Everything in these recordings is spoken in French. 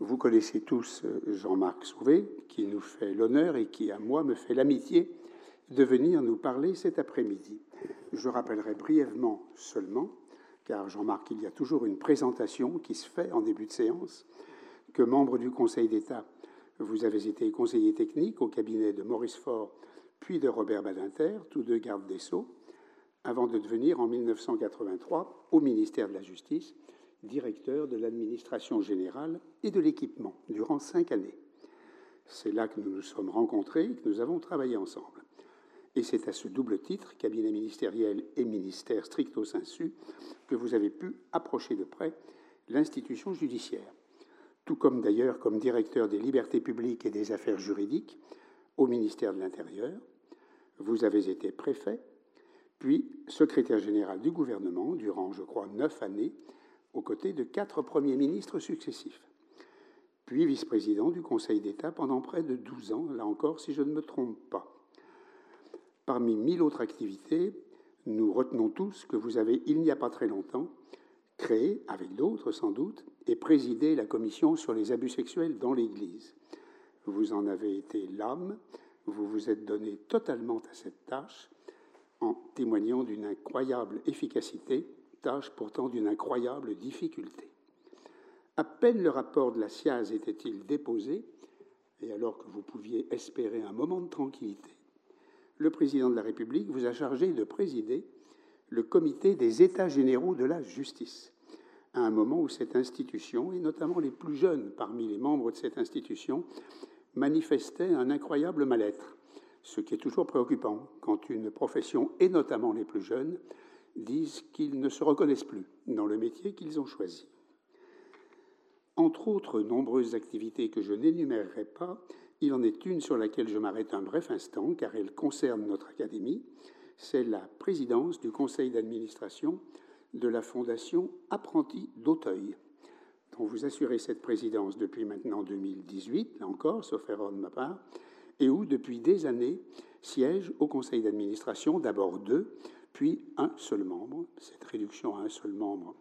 Vous connaissez tous euh, Jean-Marc Sauvé, qui nous fait l'honneur et qui, à moi, me fait l'amitié de venir nous parler cet après-midi. Je rappellerai brièvement seulement, car Jean-Marc, il y a toujours une présentation qui se fait en début de séance, que membre du Conseil d'État, vous avez été conseiller technique au cabinet de Maurice Faure, puis de Robert Badinter, tous deux gardes des Sceaux, avant de devenir en 1983 au ministère de la Justice directeur de l'administration générale et de l'équipement durant cinq années. C'est là que nous nous sommes rencontrés et que nous avons travaillé ensemble. Et c'est à ce double titre, cabinet ministériel et ministère stricto sensu, que vous avez pu approcher de près l'institution judiciaire, tout comme d'ailleurs comme directeur des libertés publiques et des affaires juridiques au ministère de l'Intérieur. Vous avez été préfet, puis secrétaire général du gouvernement durant, je crois, neuf années, aux côtés de quatre premiers ministres successifs, puis vice-président du Conseil d'État pendant près de 12 ans, là encore, si je ne me trompe pas. Parmi mille autres activités, nous retenons tous que vous avez, il n'y a pas très longtemps, créé, avec d'autres sans doute, et présidé la commission sur les abus sexuels dans l'Église. Vous en avez été l'âme, vous vous êtes donné totalement à cette tâche, en témoignant d'une incroyable efficacité tâche pourtant d'une incroyable difficulté. À peine le rapport de la SIAZ était-il déposé, et alors que vous pouviez espérer un moment de tranquillité, le président de la République vous a chargé de présider le comité des États généraux de la justice, à un moment où cette institution, et notamment les plus jeunes parmi les membres de cette institution, manifestaient un incroyable mal-être, ce qui est toujours préoccupant quand une profession, et notamment les plus jeunes, disent qu'ils ne se reconnaissent plus dans le métier qu'ils ont choisi. Entre autres nombreuses activités que je n'énumérerai pas, il en est une sur laquelle je m'arrête un bref instant, car elle concerne notre Académie, c'est la présidence du conseil d'administration de la Fondation Apprentis d'Auteuil, dont vous assurez cette présidence depuis maintenant 2018, là encore, sauf erreur de ma part, et où, depuis des années, siègent au conseil d'administration d'abord deux, puis un seul membre. Cette réduction à un seul membre,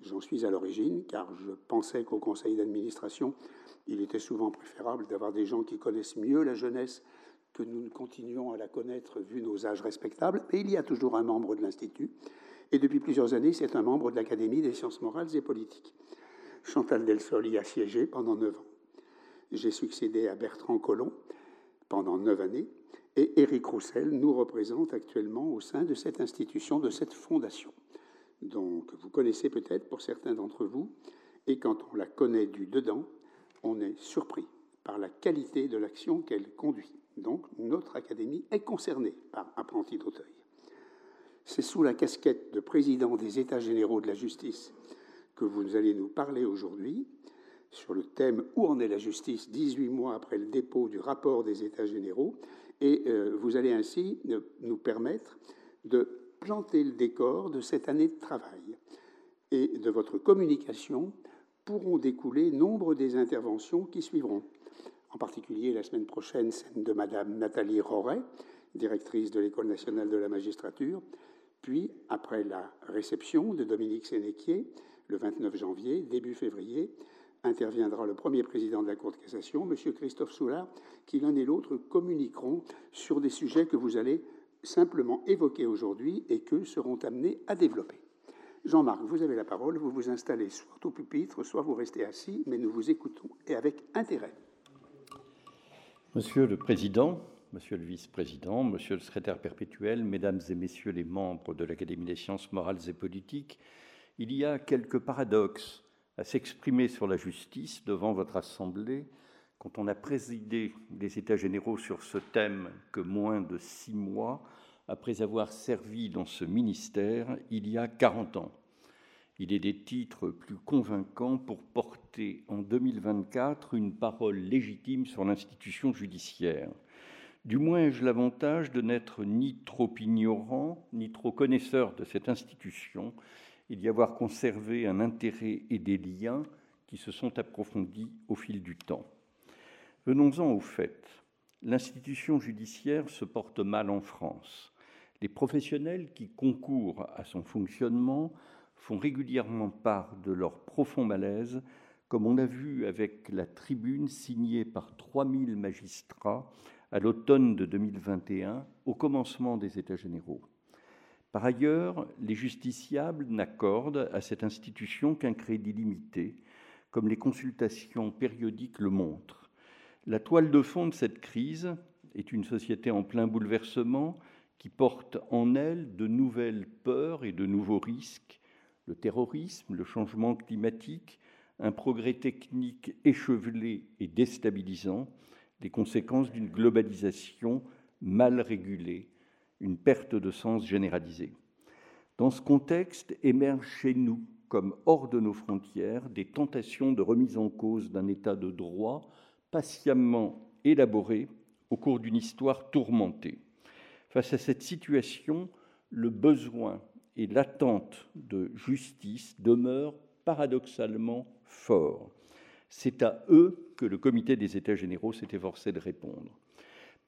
j'en suis à l'origine, car je pensais qu'au conseil d'administration, il était souvent préférable d'avoir des gens qui connaissent mieux la jeunesse que nous ne continuons à la connaître vu nos âges respectables. Mais il y a toujours un membre de l'Institut, et depuis plusieurs années, c'est un membre de l'Académie des sciences morales et politiques. Chantal Delsol y a siégé pendant neuf ans. J'ai succédé à Bertrand Collomb pendant neuf années, et Éric Roussel nous représente actuellement au sein de cette institution, de cette fondation. Donc, vous connaissez peut-être pour certains d'entre vous, et quand on la connaît du dedans, on est surpris par la qualité de l'action qu'elle conduit. Donc, notre académie est concernée par Apprenti d'Auteuil. C'est sous la casquette de président des États généraux de la justice que vous allez nous parler aujourd'hui sur le thème Où en est la justice? 18 mois après le dépôt du rapport des États généraux et euh, vous allez ainsi nous permettre de planter le décor de cette année de travail. Et de votre communication pourront découler nombre des interventions qui suivront. En particulier, la semaine prochaine, celle de Madame Nathalie Roret, directrice de l'École nationale de la magistrature, puis, après la réception de Dominique Sénéquier, le 29 janvier, début février, interviendra le premier président de la Cour de cassation, M. Christophe Soulard, qui l'un et l'autre communiqueront sur des sujets que vous allez simplement évoquer aujourd'hui et que seront amenés à développer. Jean-Marc, vous avez la parole, vous vous installez soit au pupitre, soit vous restez assis, mais nous vous écoutons et avec intérêt. Monsieur le Président, Monsieur le Vice-président, Monsieur le Secrétaire perpétuel, Mesdames et Messieurs les membres de l'Académie des sciences morales et politiques, il y a quelques paradoxes à s'exprimer sur la justice devant votre Assemblée quand on a présidé les États généraux sur ce thème que moins de six mois après avoir servi dans ce ministère il y a 40 ans. Il est des titres plus convaincants pour porter en 2024 une parole légitime sur l'institution judiciaire. Du moins ai-je l'avantage de n'être ni trop ignorant, ni trop connaisseur de cette institution, il y avoir conservé un intérêt et des liens qui se sont approfondis au fil du temps. Venons-en au fait. L'institution judiciaire se porte mal en France. Les professionnels qui concourent à son fonctionnement font régulièrement part de leur profond malaise comme on a vu avec la tribune signée par 3000 magistrats à l'automne de 2021, au commencement des États généraux. Par ailleurs, les justiciables n'accordent à cette institution qu'un crédit limité, comme les consultations périodiques le montrent. La toile de fond de cette crise est une société en plein bouleversement qui porte en elle de nouvelles peurs et de nouveaux risques, le terrorisme, le changement climatique, un progrès technique échevelé et déstabilisant, les conséquences d'une globalisation mal régulée, une perte de sens généralisée. Dans ce contexte émergent chez nous, comme hors de nos frontières, des tentations de remise en cause d'un état de droit patiemment élaboré au cours d'une histoire tourmentée. Face à cette situation, le besoin et l'attente de justice demeurent paradoxalement forts. C'est à eux que le comité des États généraux s'est efforcé de répondre.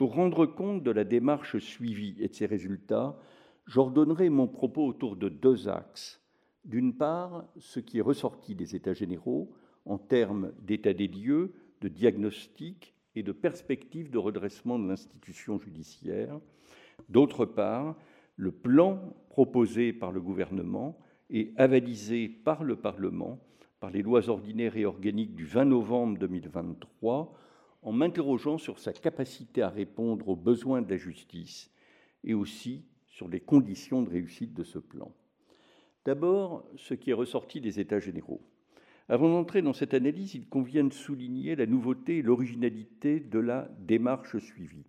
Pour rendre compte de la démarche suivie et de ses résultats, j'ordonnerai mon propos autour de deux axes. D'une part, ce qui est ressorti des États généraux en termes d'état des lieux, de diagnostic et de perspectives de redressement de l'institution judiciaire. D'autre part, le plan proposé par le gouvernement et avalisé par le Parlement par les lois ordinaires et organiques du 20 novembre 2023 en m'interrogeant sur sa capacité à répondre aux besoins de la justice et aussi sur les conditions de réussite de ce plan. D'abord, ce qui est ressorti des États généraux. Avant d'entrer dans cette analyse, il convient de souligner la nouveauté et l'originalité de la démarche suivie.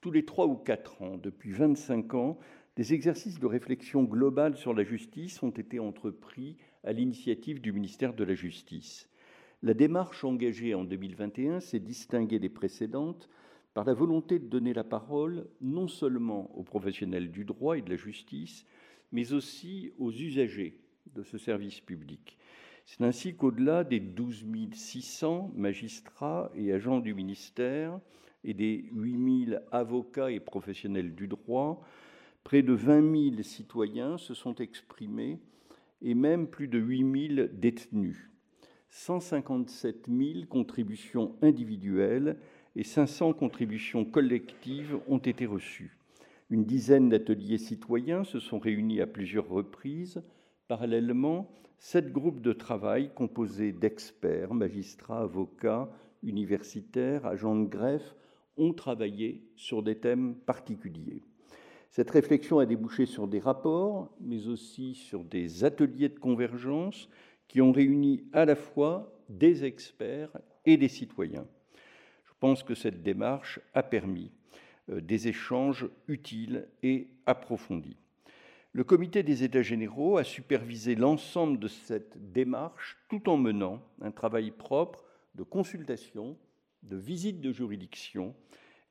Tous les trois ou quatre ans, depuis 25 ans, des exercices de réflexion globale sur la justice ont été entrepris à l'initiative du ministère de la Justice. La démarche engagée en 2021 s'est distinguée des précédentes par la volonté de donner la parole non seulement aux professionnels du droit et de la justice, mais aussi aux usagers de ce service public. C'est ainsi qu'au-delà des 12 600 magistrats et agents du ministère et des 8 000 avocats et professionnels du droit, près de 20 000 citoyens se sont exprimés et même plus de 8 000 détenus. 157 000 contributions individuelles et 500 contributions collectives ont été reçues. Une dizaine d'ateliers citoyens se sont réunis à plusieurs reprises. Parallèlement, Sept groupes de travail composés d'experts, magistrats, avocats, universitaires, agents de greffe ont travaillé sur des thèmes particuliers. Cette réflexion a débouché sur des rapports, mais aussi sur des ateliers de convergence qui ont réuni à la fois des experts et des citoyens. Je pense que cette démarche a permis euh, des échanges utiles et approfondis. Le comité des États généraux a supervisé l'ensemble de cette démarche tout en menant un travail propre de consultation, de visite de juridiction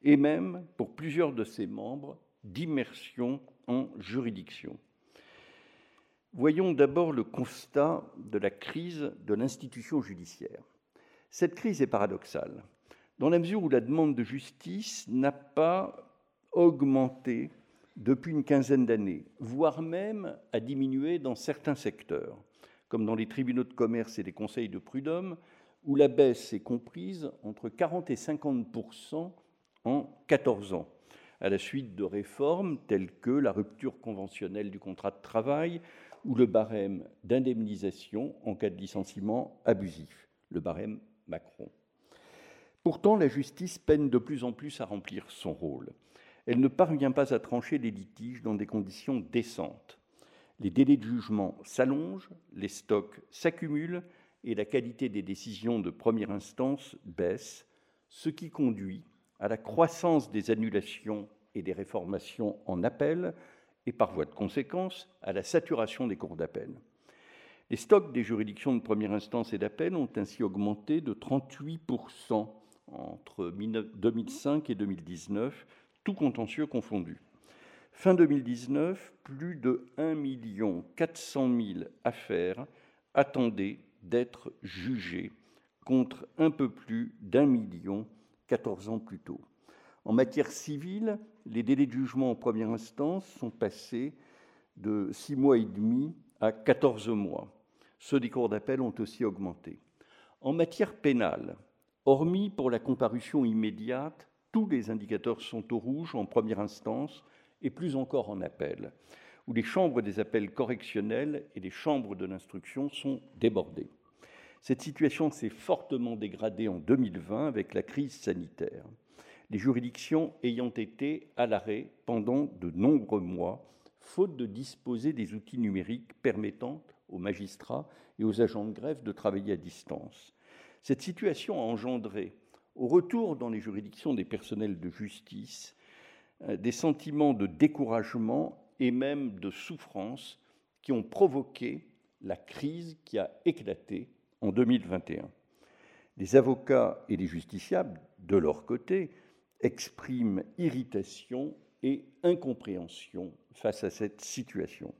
et même, pour plusieurs de ses membres, d'immersion en juridiction. Voyons d'abord le constat de la crise de l'institution judiciaire. Cette crise est paradoxale, dans la mesure où la demande de justice n'a pas augmenté depuis une quinzaine d'années, voire même à diminuer dans certains secteurs, comme dans les tribunaux de commerce et les conseils de prud'homme, où la baisse est comprise entre 40 et 50% en 14 ans, à la suite de réformes telles que la rupture conventionnelle du contrat de travail ou le barème d'indemnisation en cas de licenciement abusif, le barème Macron. Pourtant, la justice peine de plus en plus à remplir son rôle elle ne parvient pas à trancher les litiges dans des conditions décentes. Les délais de jugement s'allongent, les stocks s'accumulent et la qualité des décisions de première instance baisse, ce qui conduit à la croissance des annulations et des réformations en appel et par voie de conséquence à la saturation des cours d'appel. Les stocks des juridictions de première instance et d'appel ont ainsi augmenté de 38% entre 2005 et 2019, tout contentieux confondu. Fin 2019, plus de 1 400 000 affaires attendaient d'être jugées, contre un peu plus d'un million 14 ans plus tôt. En matière civile, les délais de jugement en première instance sont passés de 6 mois et demi à 14 mois. Ceux des cours d'appel ont aussi augmenté. En matière pénale, hormis pour la comparution immédiate, tous les indicateurs sont au rouge en première instance et plus encore en appel, où les chambres des appels correctionnels et les chambres de l'instruction sont débordées. Cette situation s'est fortement dégradée en 2020 avec la crise sanitaire, les juridictions ayant été à l'arrêt pendant de nombreux mois, faute de disposer des outils numériques permettant aux magistrats et aux agents de grève de travailler à distance. Cette situation a engendré, au retour dans les juridictions des personnels de justice, euh, des sentiments de découragement et même de souffrance qui ont provoqué la crise qui a éclaté en 2021. Les avocats et les justiciables, de leur côté, expriment irritation et incompréhension face à cette situation.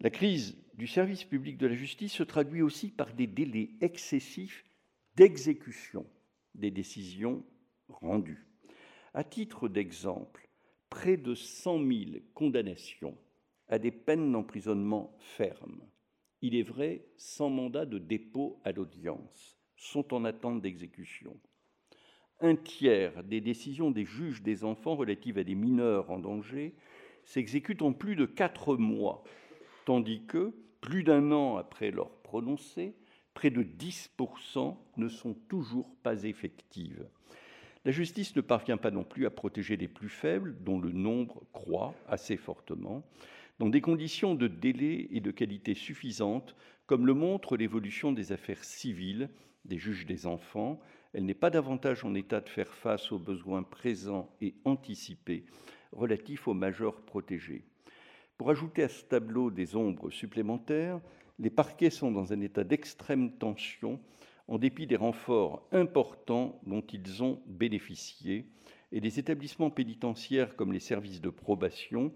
La crise du service public de la justice se traduit aussi par des délais excessifs d'exécution des décisions rendues. À titre d'exemple, près de 100 000 condamnations à des peines d'emprisonnement fermes il est vrai, sans mandat de dépôt à l'audience, sont en attente d'exécution. Un tiers des décisions des juges des enfants relatives à des mineurs en danger s'exécutent en plus de quatre mois, tandis que, plus d'un an après leur prononcé, près de 10% ne sont toujours pas effectives. La justice ne parvient pas non plus à protéger les plus faibles, dont le nombre croît assez fortement dans des conditions de délai et de qualité suffisantes, comme le montre l'évolution des affaires civiles des juges des enfants. Elle n'est pas davantage en état de faire face aux besoins présents et anticipés relatifs aux majeurs protégés. Pour ajouter à ce tableau des ombres supplémentaires, les parquets sont dans un état d'extrême tension en dépit des renforts importants dont ils ont bénéficié, et les établissements pénitentiaires comme les services de probation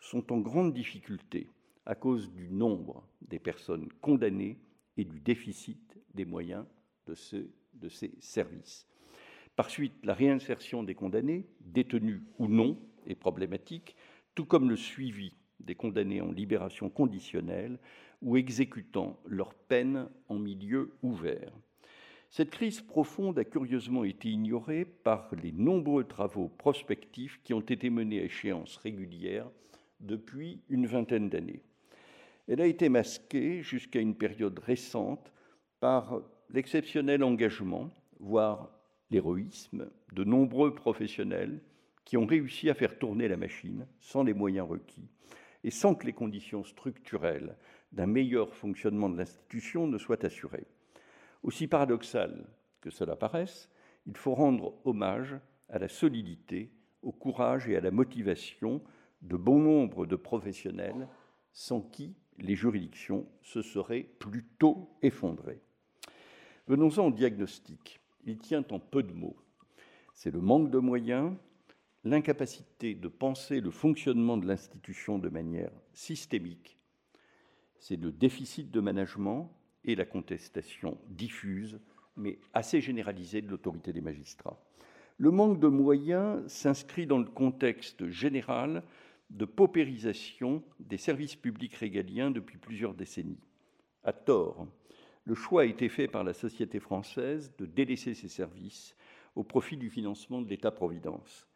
sont en grande difficulté à cause du nombre des personnes condamnées et du déficit des moyens de, de ces services. Par suite, la réinsertion des condamnés, détenus ou non, est problématique, tout comme le suivi des condamnés en libération conditionnelle ou exécutant leur peine en milieu ouvert. Cette crise profonde a curieusement été ignorée par les nombreux travaux prospectifs qui ont été menés à échéance régulière depuis une vingtaine d'années. Elle a été masquée jusqu'à une période récente par l'exceptionnel engagement, voire l'héroïsme, de nombreux professionnels qui ont réussi à faire tourner la machine sans les moyens requis et sans que les conditions structurelles d'un meilleur fonctionnement de l'institution ne soient assurées. Aussi paradoxal que cela paraisse, il faut rendre hommage à la solidité, au courage et à la motivation de bon nombre de professionnels sans qui les juridictions se seraient plutôt effondrées. Venons-en au diagnostic. Il tient en peu de mots. C'est le manque de moyens, l'incapacité de penser le fonctionnement de l'institution de manière systémique, c'est le déficit de management et la contestation diffuse, mais assez généralisée de l'autorité des magistrats. Le manque de moyens s'inscrit dans le contexte général de paupérisation des services publics régaliens depuis plusieurs décennies. À tort, le choix a été fait par la société française de délaisser ces services au profit du financement de l'État-providence.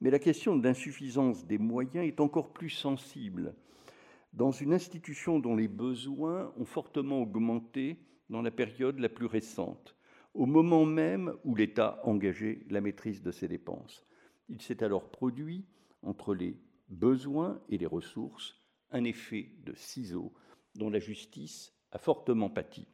Mais la question de l'insuffisance des moyens est encore plus sensible dans une institution dont les besoins ont fortement augmenté dans la période la plus récente, au moment même où l'État engageait la maîtrise de ses dépenses. Il s'est alors produit entre les besoins et les ressources, un effet de ciseau dont la justice a fortement pâti.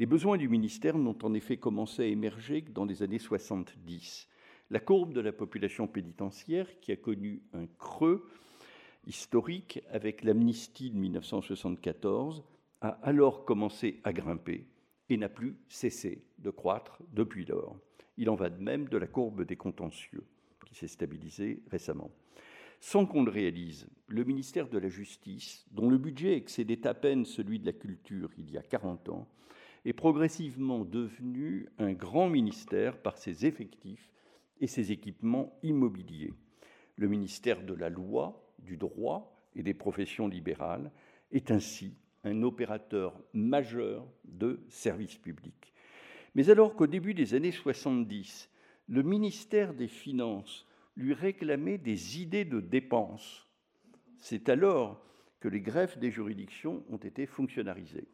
Les besoins du ministère n'ont en effet commencé à émerger que dans les années 70. La courbe de la population pénitentiaire, qui a connu un creux historique avec l'amnistie de 1974, a alors commencé à grimper et n'a plus cessé de croître depuis lors. Il en va de même de la courbe des contentieux, qui s'est stabilisée récemment sans qu'on le réalise. Le ministère de la Justice, dont le budget excédait à peine celui de la culture il y a 40 ans, est progressivement devenu un grand ministère par ses effectifs et ses équipements immobiliers. Le ministère de la loi, du droit et des professions libérales est ainsi un opérateur majeur de services publics. Mais alors qu'au début des années 70, le ministère des Finances lui réclamait des idées de dépenses, c'est alors que les greffes des juridictions ont été fonctionnalisées.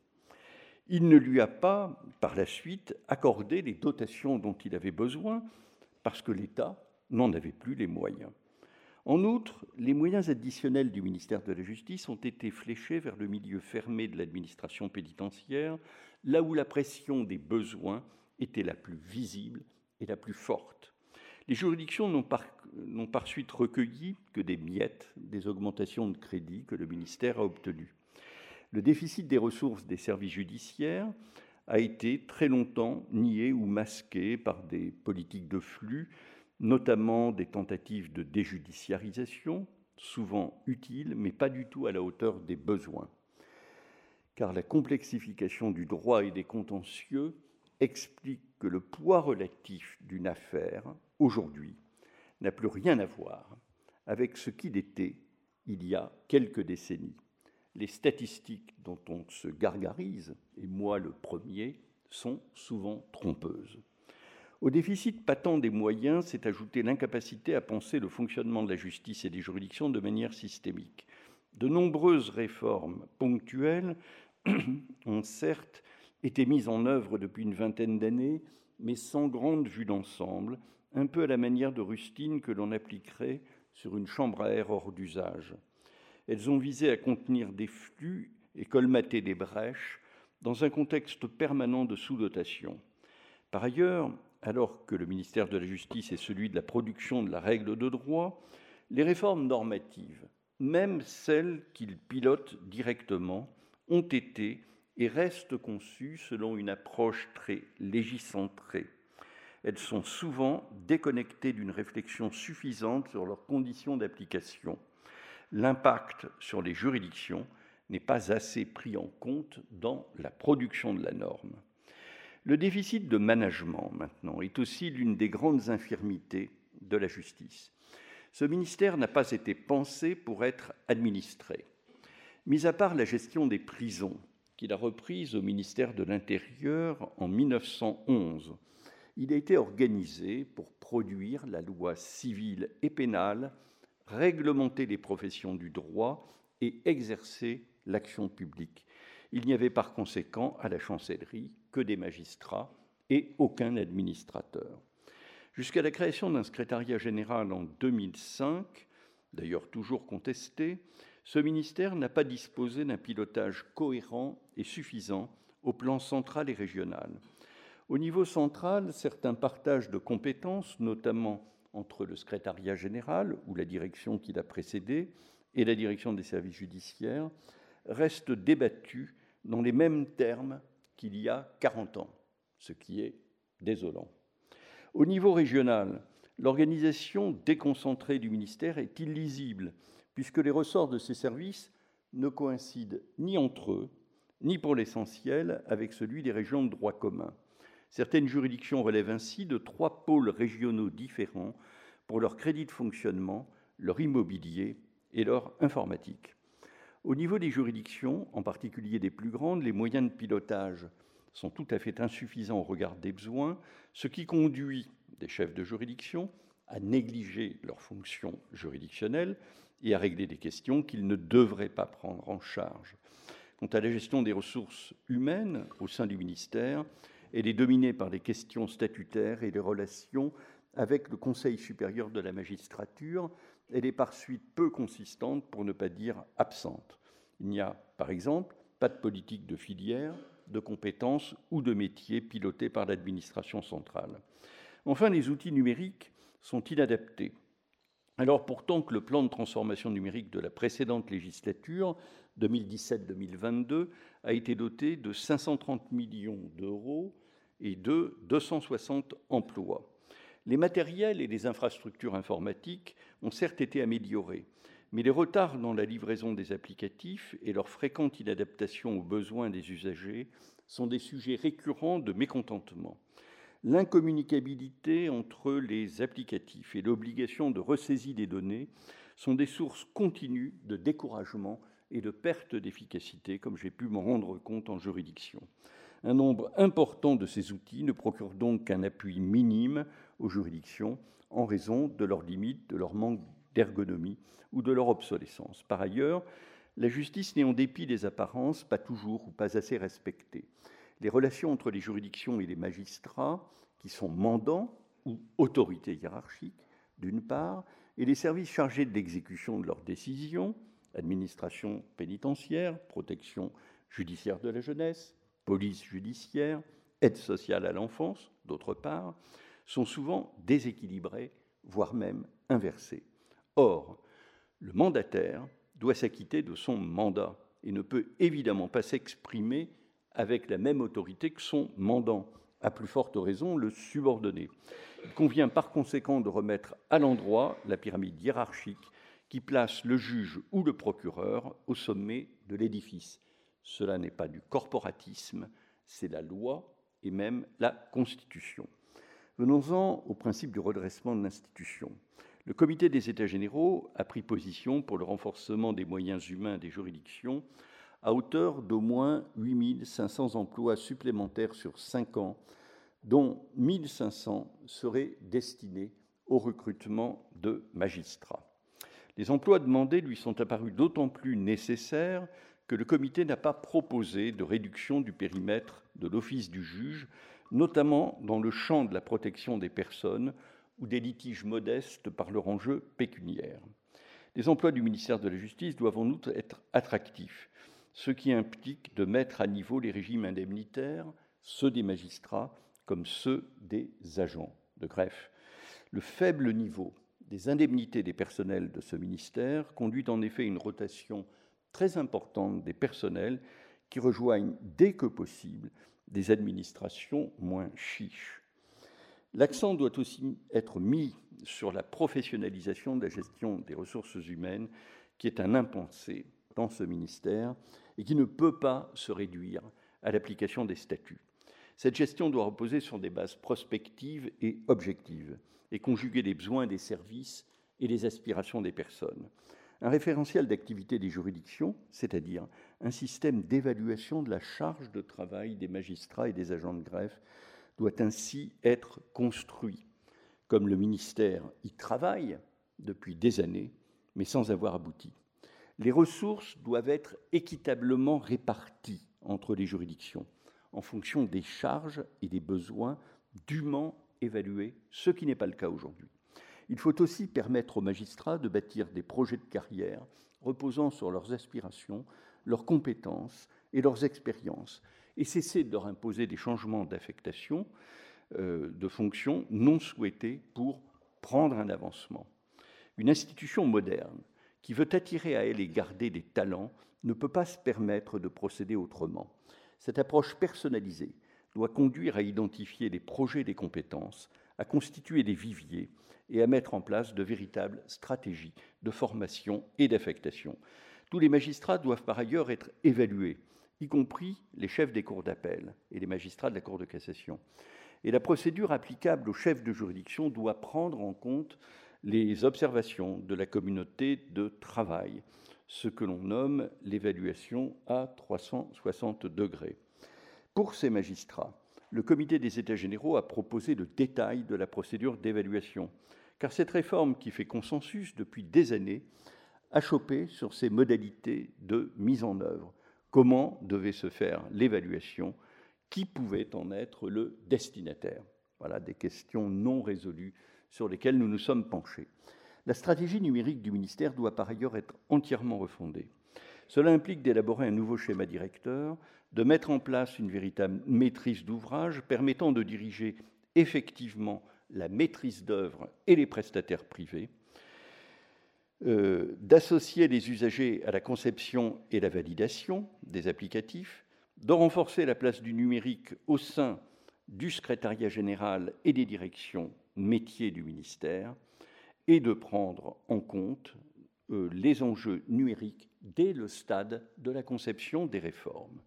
Il ne lui a pas, par la suite, accordé les dotations dont il avait besoin, parce que l'État n'en avait plus les moyens. En outre, les moyens additionnels du ministère de la Justice ont été fléchés vers le milieu fermé de l'administration pénitentiaire, là où la pression des besoins était la plus visible et la plus forte. Les juridictions n'ont par, suite recueilli que des miettes des augmentations de crédit que le ministère a obtenues. Le déficit des ressources des services judiciaires a été très longtemps nié ou masqué par des politiques de flux notamment des tentatives de déjudiciarisation, souvent utiles, mais pas du tout à la hauteur des besoins. Car la complexification du droit et des contentieux explique que le poids relatif d'une affaire, aujourd'hui, n'a plus rien à voir avec ce qu'il était il y a quelques décennies. Les statistiques dont on se gargarise, et moi le premier, sont souvent trompeuses. Au déficit patent des moyens s'est ajoutée l'incapacité à penser le fonctionnement de la justice et des juridictions de manière systémique. De nombreuses réformes ponctuelles ont certes été mises en œuvre depuis une vingtaine d'années, mais sans grande vue d'ensemble, un peu à la manière de rustine que l'on appliquerait sur une chambre à air hors d'usage. Elles ont visé à contenir des flux et colmater des brèches dans un contexte permanent de sous-dotation. Par ailleurs, alors que le ministère de la Justice est celui de la production de la règle de droit, les réformes normatives, même celles qu'il pilote directement, ont été et restent conçues selon une approche très légicentrée. Elles sont souvent déconnectées d'une réflexion suffisante sur leurs conditions d'application. L'impact sur les juridictions n'est pas assez pris en compte dans la production de la norme. Le déficit de management, maintenant, est aussi l'une des grandes infirmités de la justice. Ce ministère n'a pas été pensé pour être administré. Mis à part la gestion des prisons, qu'il a reprise au ministère de l'Intérieur en 1911, il a été organisé pour produire la loi civile et pénale, réglementer les professions du droit et exercer l'action publique. Il n'y avait par conséquent à la chancellerie que des magistrats et aucun administrateur. Jusqu'à la création d'un secrétariat général en 2005, d'ailleurs toujours contesté, ce ministère n'a pas disposé d'un pilotage cohérent et suffisant au plan central et régional. Au niveau central, certains partages de compétences, notamment entre le secrétariat général ou la direction qui l'a précédé et la direction des services judiciaires, restent débattus dans les mêmes termes qu'il y a 40 ans, ce qui est désolant. Au niveau régional, l'organisation déconcentrée du ministère est illisible, puisque les ressorts de ces services ne coïncident ni entre eux, ni pour l'essentiel avec celui des régions de droit commun. Certaines juridictions relèvent ainsi de trois pôles régionaux différents pour leur crédit de fonctionnement, leur immobilier et leur informatique. Au niveau des juridictions, en particulier des plus grandes, les moyens de pilotage sont tout à fait insuffisants au regard des besoins, ce qui conduit des chefs de juridiction à négliger leurs fonctions juridictionnelles et à régler des questions qu'ils ne devraient pas prendre en charge. Quant à la gestion des ressources humaines au sein du ministère, elle est dominée par les questions statutaires et les relations avec le Conseil supérieur de la magistrature, elle est par suite peu consistante, pour ne pas dire absente. Il n'y a, par exemple, pas de politique de filière, de compétences ou de métiers pilotés par l'administration centrale. Enfin, les outils numériques sont inadaptés. Alors pourtant que le plan de transformation numérique de la précédente législature, 2017-2022, a été doté de 530 millions d'euros et de 260 emplois. Les matériels et les infrastructures informatiques ont certes été améliorés, mais les retards dans la livraison des applicatifs et leur fréquente inadaptation aux besoins des usagers sont des sujets récurrents de mécontentement. L'incommunicabilité entre les applicatifs et l'obligation de ressaisie des données sont des sources continues de découragement et de perte d'efficacité, comme j'ai pu m'en rendre compte en juridiction. Un nombre important de ces outils ne procure donc qu'un appui minime aux juridictions en raison de leurs limites, de leur manque d'ergonomie ou de leur obsolescence. Par ailleurs, la justice n'est en dépit des apparences pas toujours ou pas assez respectée. Les relations entre les juridictions et les magistrats, qui sont mandants ou autorités hiérarchiques, d'une part, et les services chargés de l'exécution de leurs décisions, administration pénitentiaire, protection judiciaire de la jeunesse, police judiciaire, aide sociale à l'enfance, d'autre part, sont souvent déséquilibrés, voire même inversés. Or, le mandataire doit s'acquitter de son mandat et ne peut évidemment pas s'exprimer avec la même autorité que son mandant, à plus forte raison le subordonné. Il convient par conséquent de remettre à l'endroit la pyramide hiérarchique qui place le juge ou le procureur au sommet de l'édifice. Cela n'est pas du corporatisme, c'est la loi et même la Constitution. Venons-en au principe du redressement de l'institution. Le comité des États généraux a pris position pour le renforcement des moyens humains des juridictions à hauteur d'au moins 8500 emplois supplémentaires sur 5 ans, dont 1500 seraient destinés au recrutement de magistrats. Les emplois demandés lui sont apparus d'autant plus nécessaires que le comité n'a pas proposé de réduction du périmètre de l'office du juge, notamment dans le champ de la protection des personnes ou des litiges modestes par leur enjeu pécuniaire. Les emplois du ministère de la Justice doivent en outre être attractifs, ce qui implique de mettre à niveau les régimes indemnitaires, ceux des magistrats comme ceux des agents de greffe. Le faible niveau des indemnités des personnels de ce ministère conduit en effet à une rotation très importante des personnels qui rejoignent dès que possible des administrations moins chiches. L'accent doit aussi être mis sur la professionnalisation de la gestion des ressources humaines, qui est un impensé dans ce ministère et qui ne peut pas se réduire à l'application des statuts. Cette gestion doit reposer sur des bases prospectives et objectives et conjuguer les besoins des services et les aspirations des personnes. Un référentiel d'activité des juridictions, c'est-à-dire un système d'évaluation de la charge de travail des magistrats et des agents de greffe, doit ainsi être construit. Comme le ministère y travaille depuis des années, mais sans avoir abouti. Les ressources doivent être équitablement réparties entre les juridictions en fonction des charges et des besoins dûment évalués, ce qui n'est pas le cas aujourd'hui. Il faut aussi permettre aux magistrats de bâtir des projets de carrière reposant sur leurs aspirations, leurs compétences et leurs expériences, et cesser de leur imposer des changements d'affectation, euh, de fonction non souhaités pour prendre un avancement. Une institution moderne qui veut attirer à elle et garder des talents ne peut pas se permettre de procéder autrement. Cette approche personnalisée doit conduire à identifier les projets des compétences, à constituer des viviers et à mettre en place de véritables stratégies de formation et d'affectation. Tous les magistrats doivent par ailleurs être évalués, y compris les chefs des cours d'appel et les magistrats de la Cour de cassation. Et la procédure applicable aux chefs de juridiction doit prendre en compte les observations de la communauté de travail, ce que l'on nomme l'évaluation à 360 degrés. Pour ces magistrats, le comité des États généraux a proposé le détail de la procédure d'évaluation, car cette réforme qui fait consensus depuis des années a chopé sur ses modalités de mise en œuvre. Comment devait se faire l'évaluation? Qui pouvait en être le destinataire? Voilà des questions non résolues sur lesquelles nous nous sommes penchés. La stratégie numérique du ministère doit par ailleurs être entièrement refondée. Cela implique d'élaborer un nouveau schéma directeur, de mettre en place une véritable maîtrise d'ouvrage permettant de diriger effectivement la maîtrise d'œuvre et les prestataires privés, euh, d'associer les usagers à la conception et la validation des applicatifs, de renforcer la place du numérique au sein du secrétariat général et des directions métiers du ministère, et de prendre en compte les enjeux numériques dès le stade de la conception des réformes.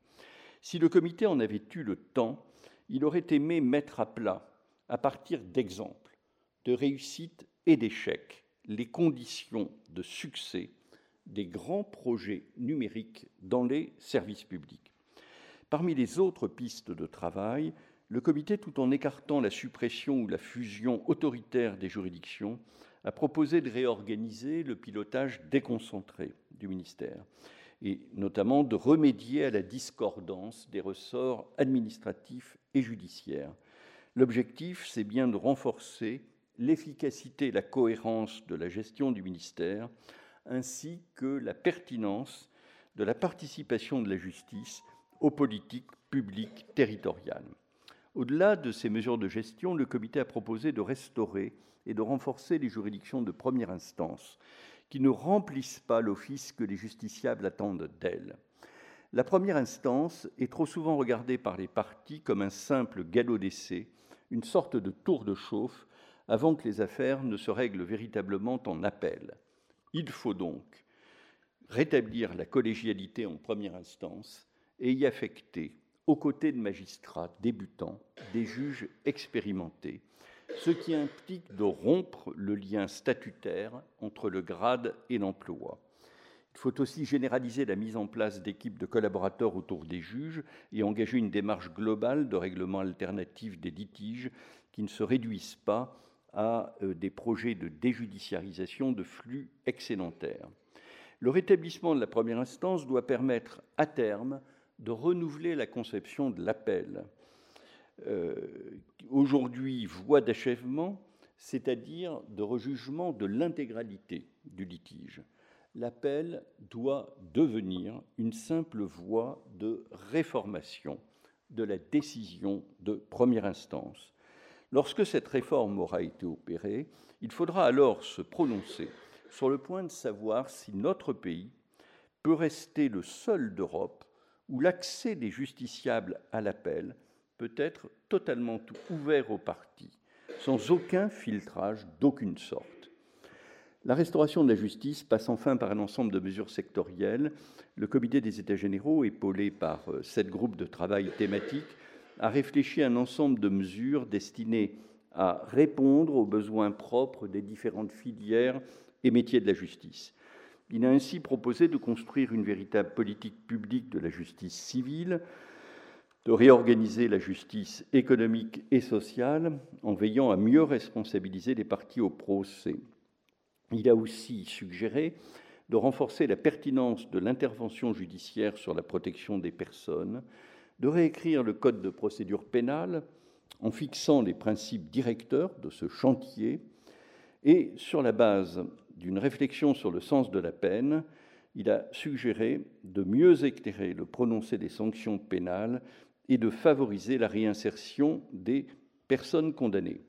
Si le comité en avait eu le temps, il aurait aimé mettre à plat, à partir d'exemples, de réussite et d'échecs, les conditions de succès des grands projets numériques dans les services publics. Parmi les autres pistes de travail, le comité, tout en écartant la suppression ou la fusion autoritaire des juridictions, a proposé de réorganiser le pilotage déconcentré du ministère et notamment de remédier à la discordance des ressorts administratifs et judiciaires. L'objectif, c'est bien de renforcer l'efficacité et la cohérence de la gestion du ministère, ainsi que la pertinence de la participation de la justice aux politiques publiques territoriales. Au-delà de ces mesures de gestion, le comité a proposé de restaurer et de renforcer les juridictions de première instance, qui ne remplissent pas l'office que les justiciables attendent d'elles. La première instance est trop souvent regardée par les partis comme un simple galop d'essai, une sorte de tour de chauffe, avant que les affaires ne se règlent véritablement en appel. Il faut donc rétablir la collégialité en première instance et y affecter aux côtés de magistrats débutants, des juges expérimentés, ce qui implique de rompre le lien statutaire entre le grade et l'emploi. Il faut aussi généraliser la mise en place d'équipes de collaborateurs autour des juges et engager une démarche globale de règlement alternatif des litiges qui ne se réduisent pas à euh, des projets de déjudiciarisation de flux excédentaires. Le rétablissement de la première instance doit permettre à terme de renouveler la conception de l'appel. Euh, aujourd'hui, voie d'achèvement, c'est-à-dire de rejugement de l'intégralité du litige. L'appel doit devenir une simple voie de réformation de la décision de première instance. Lorsque cette réforme aura été opérée, il faudra alors se prononcer sur le point de savoir si notre pays peut rester le seul d'Europe où l'accès des justiciables à l'appel peut être totalement ouvert aux partis, sans aucun filtrage d'aucune sorte. La restauration de la justice passe enfin par un ensemble de mesures sectorielles. Le comité des États généraux, épaulé par euh, sept groupes de travail thématiques, a réfléchi à un ensemble de mesures destinées à répondre aux besoins propres des différentes filières et métiers de la justice. Il a ainsi proposé de construire une véritable politique publique de la justice civile, de réorganiser la justice économique et sociale en veillant à mieux responsabiliser les parties au procès. Il a aussi suggéré de renforcer la pertinence de l'intervention judiciaire sur la protection des personnes, de réécrire le code de procédure pénale en fixant les principes directeurs de ce chantier et sur la base d'une réflexion sur le sens de la peine, il a suggéré de mieux éclairer le prononcé des sanctions pénales et de favoriser la réinsertion des personnes condamnées.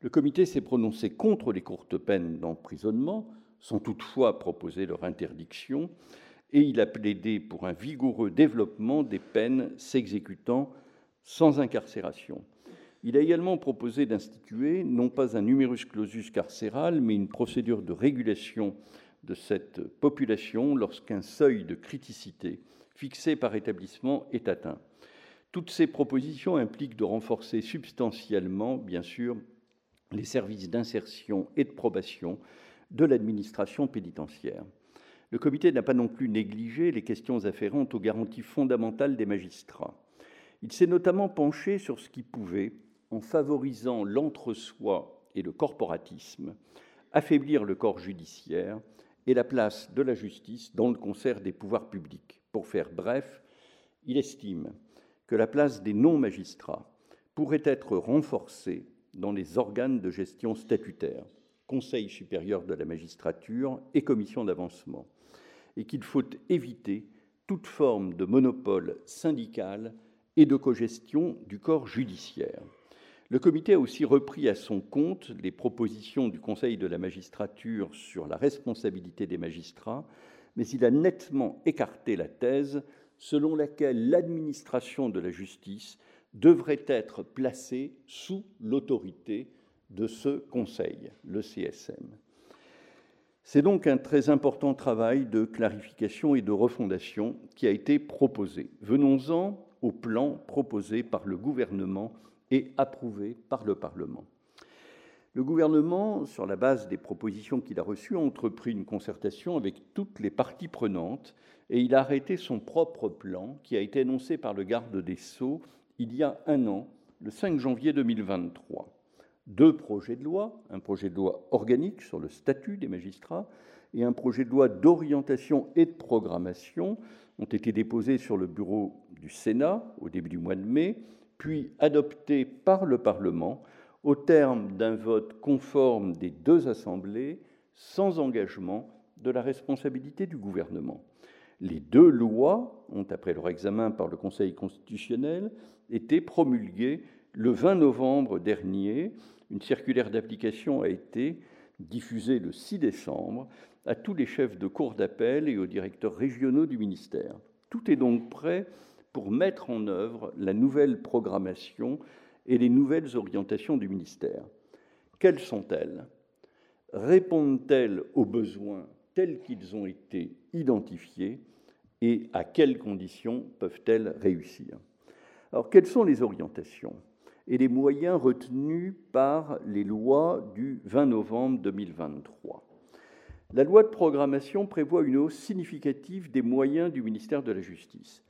Le comité s'est prononcé contre les courtes peines d'emprisonnement, sans toutefois proposer leur interdiction, et il a plaidé pour un vigoureux développement des peines s'exécutant sans incarcération. Il a également proposé d'instituer non pas un numerus clausus carcéral, mais une procédure de régulation de cette population lorsqu'un seuil de criticité fixé par établissement est atteint. Toutes ces propositions impliquent de renforcer substantiellement, bien sûr, les services d'insertion et de probation de l'administration pénitentiaire. Le comité n'a pas non plus négligé les questions afférentes aux garanties fondamentales des magistrats. Il s'est notamment penché sur ce qui pouvait, en favorisant l'entre-soi et le corporatisme, affaiblir le corps judiciaire et la place de la justice dans le concert des pouvoirs publics. Pour faire bref, il estime que la place des non-magistrats pourrait être renforcée dans les organes de gestion statutaires, Conseil supérieur de la magistrature et commission d'avancement, et qu'il faut éviter toute forme de monopole syndical et de cogestion du corps judiciaire. Le comité a aussi repris à son compte les propositions du Conseil de la magistrature sur la responsabilité des magistrats, mais il a nettement écarté la thèse selon laquelle l'administration de la justice devrait être placée sous l'autorité de ce Conseil, le CSM. C'est donc un très important travail de clarification et de refondation qui a été proposé. Venons-en au plan proposé par le gouvernement et approuvé par le Parlement. Le gouvernement, sur la base des propositions qu'il a reçues, a entrepris une concertation avec toutes les parties prenantes et il a arrêté son propre plan qui a été annoncé par le garde des Sceaux il y a un an, le 5 janvier 2023. Deux projets de loi, un projet de loi organique sur le statut des magistrats et un projet de loi d'orientation et de programmation ont été déposés sur le bureau du Sénat au début du mois de mai, puis adoptés par le Parlement au terme d'un vote conforme des deux assemblées, sans engagement de la responsabilité du gouvernement. Les deux lois ont, après leur examen par le Conseil constitutionnel, été promulguées le 20 novembre dernier. Une circulaire d'application a été diffusée le 6 décembre à tous les chefs de cour d'appel et aux directeurs régionaux du ministère. Tout est donc prêt pour mettre en œuvre la nouvelle programmation et les nouvelles orientations du ministère. Quelles sont-elles? Répondent-elles aux besoins tels qu'ils ont été identifiés? Et à quelles conditions peuvent-elles réussir. Alors, quelles sont les orientations et les moyens retenus par les lois du 20 novembre 2023 La loi de programmation prévoit une hausse significative des moyens du ministère de la Justice.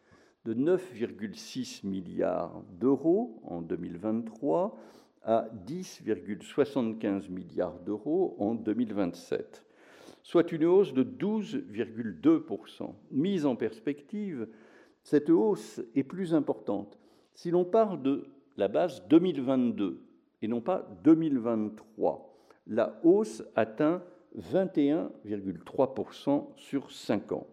De 9,6 milliards d'euros en 2023 à 10,75 milliards d'euros en 2027, soit une hausse de 12,2%. Mise en perspective, cette hausse est plus importante. Si l'on parle de la base 2022 et non pas 2023, la hausse atteint 21,3% sur 5 ans.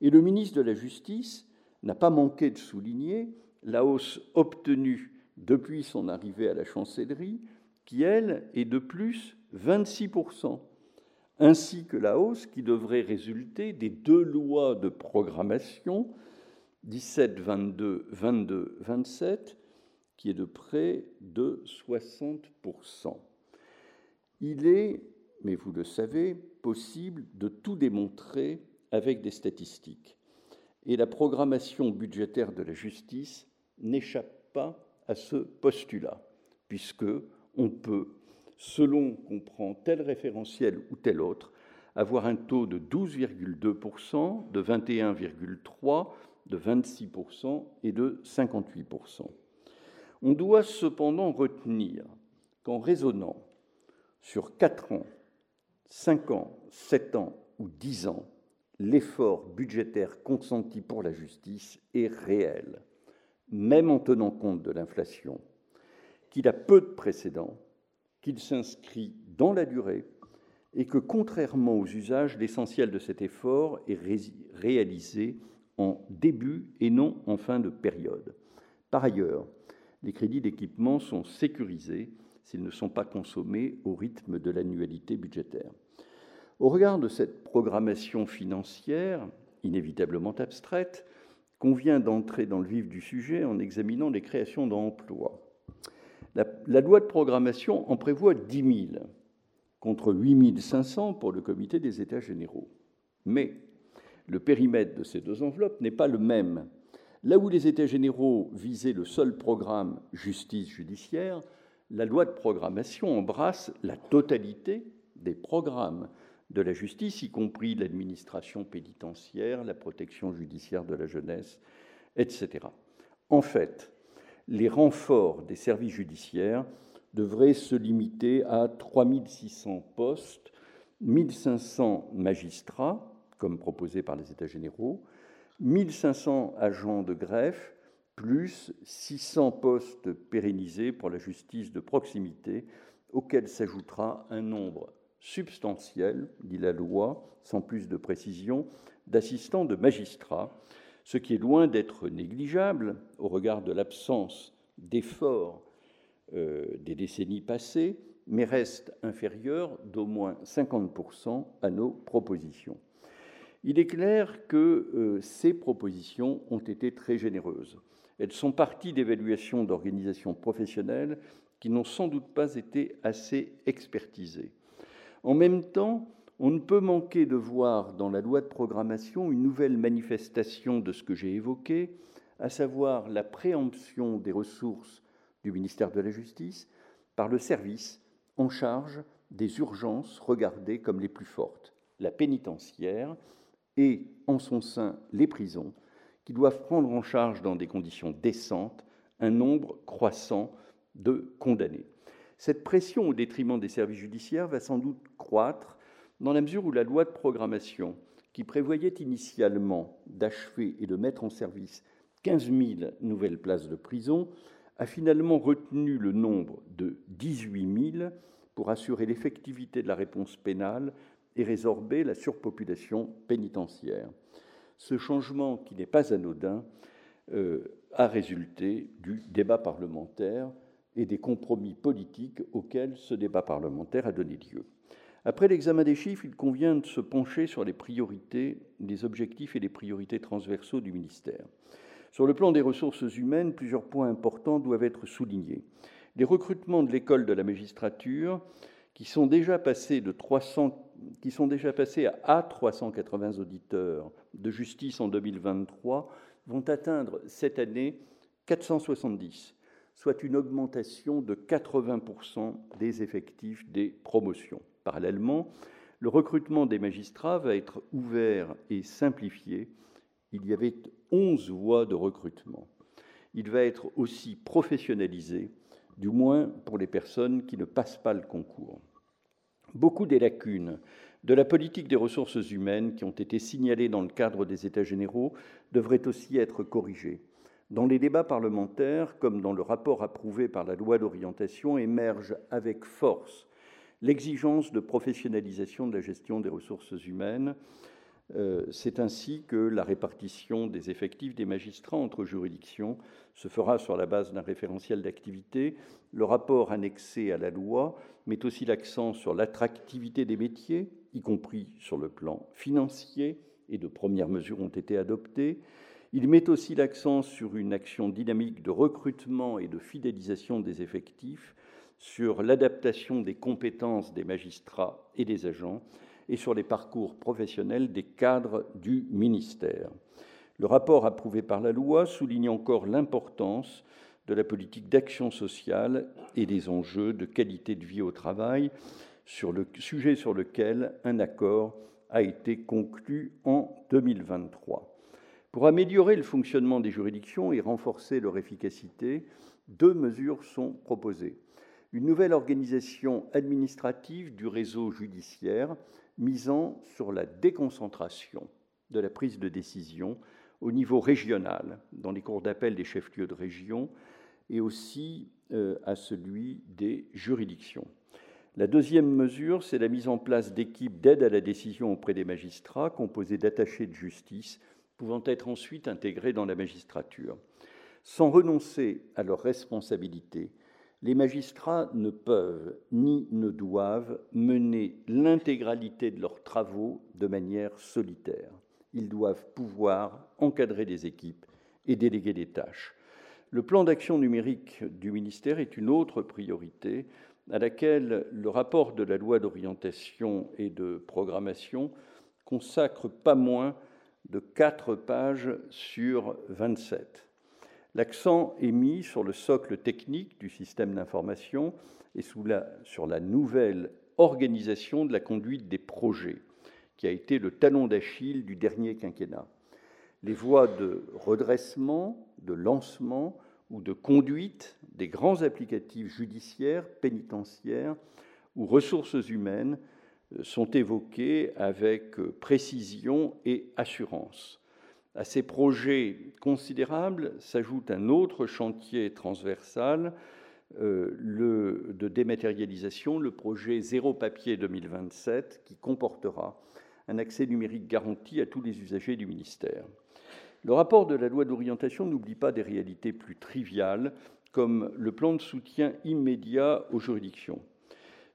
Et le ministre de la Justice n'a pas manqué de souligner la hausse obtenue depuis son arrivée à la chancellerie, qui, elle, est de plus 26%, ainsi que la hausse qui devrait résulter des deux lois de programmation 17-22, 22-27, qui est de près de 60%. Il est, mais vous le savez, possible de tout démontrer avec des statistiques et la programmation budgétaire de la justice n'échappe pas à ce postulat, puisque on peut, selon qu'on prend tel référentiel ou tel autre, avoir un taux de 12,2%, de 21,3%, de 26% et de 58%. On doit cependant retenir qu'en raisonnant sur 4 ans, 5 ans, 7 ans ou 10 ans, l'effort budgétaire consenti pour la justice est réel, même en tenant compte de l'inflation, qu'il a peu de précédents, qu'il s'inscrit dans la durée et que, contrairement aux usages, l'essentiel de cet effort est réalisé en début et non en fin de période. Par ailleurs, les crédits d'équipement sont sécurisés s'ils ne sont pas consommés au rythme de l'annualité budgétaire. Au regard de cette programmation financière, inévitablement abstraite, convient d'entrer dans le vif du sujet en examinant les créations d'emplois. La, loi de programmation en prévoit 10 000, contre 8 500 pour le comité des États généraux. Mais le périmètre de ces deux enveloppes n'est pas le même. Là où les États généraux visaient le seul programme justice judiciaire, la loi de programmation embrasse la totalité des programmes de la justice, y compris l'administration pénitentiaire, la protection judiciaire de la jeunesse, etc. En fait, les renforts des services judiciaires devraient se limiter à 3600 postes, 1500 magistrats, comme proposé par les États généraux, 1500 agents de greffe, plus 600 postes pérennisés pour la justice de proximité, auxquels s'ajoutera un nombre substantielle, dit la loi, sans plus de précision, d'assistants de magistrats, ce qui est loin d'être négligeable au regard de l'absence d'efforts euh, des décennies passées, mais reste inférieur d'au moins 50% à nos propositions. Il est clair que euh, ces propositions ont été très généreuses. Elles sont parties d'évaluations d'organisations professionnelles qui n'ont sans doute pas été assez expertisées. En même temps, on ne peut manquer de voir dans la loi de programmation une nouvelle manifestation de ce que j'ai évoqué, à savoir la préemption des ressources du ministère de la Justice par le service en charge des urgences regardées comme les plus fortes, la pénitentiaire et, en son sein, les prisons, qui doivent prendre en charge dans des conditions décentes un nombre croissant de condamnés. Cette pression au détriment des services judiciaires va sans doute croître dans la mesure où la loi de programmation, qui prévoyait initialement d'achever et de mettre en service 15 000 nouvelles places de prison, a finalement retenu le nombre de 18 000 pour assurer l'effectivité de la réponse pénale et résorber la surpopulation pénitentiaire. Ce changement, qui n'est pas anodin, euh, a résulté du débat parlementaire et des compromis politiques auxquels ce débat parlementaire a donné lieu. Après l'examen des chiffres, il convient de se pencher sur les priorités, les objectifs et les priorités transversaux du ministère. Sur le plan des ressources humaines, plusieurs points importants doivent être soulignés. Les recrutements de l'école de la magistrature, qui sont déjà passés, de 300, qui sont déjà à 380 auditeurs de justice en 2023, vont atteindre cette année 470, soit une augmentation de 80% des effectifs des promotions. Parallèlement, le recrutement des magistrats va être ouvert et simplifié. Il y avait 11 voies de recrutement. Il va être aussi professionnalisé, du moins pour les personnes qui ne passent pas le concours. Beaucoup des lacunes de la politique des ressources humaines qui ont été signalées dans le cadre des États généraux devraient aussi être corrigées. Dans les débats parlementaires, comme dans le rapport approuvé par la loi d'orientation, émerge avec force l'exigence de professionnalisation de la gestion des ressources humaines. Euh, c'est ainsi que la répartition des effectifs des magistrats entre juridictions se fera sur la base d'un référentiel d'activité. Le rapport annexé à la loi met aussi l'accent sur l'attractivité des métiers, y compris sur le plan financier, et de premières mesures ont été adoptées. Il met aussi l'accent sur une action dynamique de recrutement et de fidélisation des effectifs, sur l'adaptation des compétences des magistrats et des agents, et sur les parcours professionnels des cadres du ministère. Le rapport approuvé par la loi souligne encore l'importance de la politique d'action sociale et des enjeux de qualité de vie au travail, sur le sujet sur lequel un accord a été conclu en 2023. Pour améliorer le fonctionnement des juridictions et renforcer leur efficacité, deux mesures sont proposées. Une nouvelle organisation administrative du réseau judiciaire misant sur la déconcentration de la prise de décision au niveau régional, dans les cours d'appel des chefs-lieux de région, et aussi euh, à celui des juridictions. La deuxième mesure, c'est la mise en place d'équipes d'aide à la décision auprès des magistrats, composées d'attachés de justice, pouvant être ensuite intégrés dans la magistrature. Sans renoncer à leurs responsabilités, les magistrats ne peuvent ni ne doivent mener l'intégralité de leurs travaux de manière solitaire. Ils doivent pouvoir encadrer des équipes et déléguer des tâches. Le plan d'action numérique du ministère est une autre priorité à laquelle le rapport de la loi d'orientation et de programmation consacre pas moins de quatre pages sur 27. L'accent est mis sur le socle technique du système d'information et sur la nouvelle organisation de la conduite des projets, qui a été le talon d'Achille du dernier quinquennat. Les voies de redressement, de lancement ou de conduite des grands applicatifs judiciaires, pénitentiaires ou ressources humaines euh, sont évoquées avec euh, précision et assurance. À ces projets considérables s'ajoute un autre chantier transversal euh, le, de dématérialisation, le projet Zéro Papier 2027, qui comportera un accès numérique garanti à tous les usagers du ministère. Le rapport de la loi d'orientation n'oublie pas des réalités plus triviales, comme le plan de soutien immédiat aux juridictions.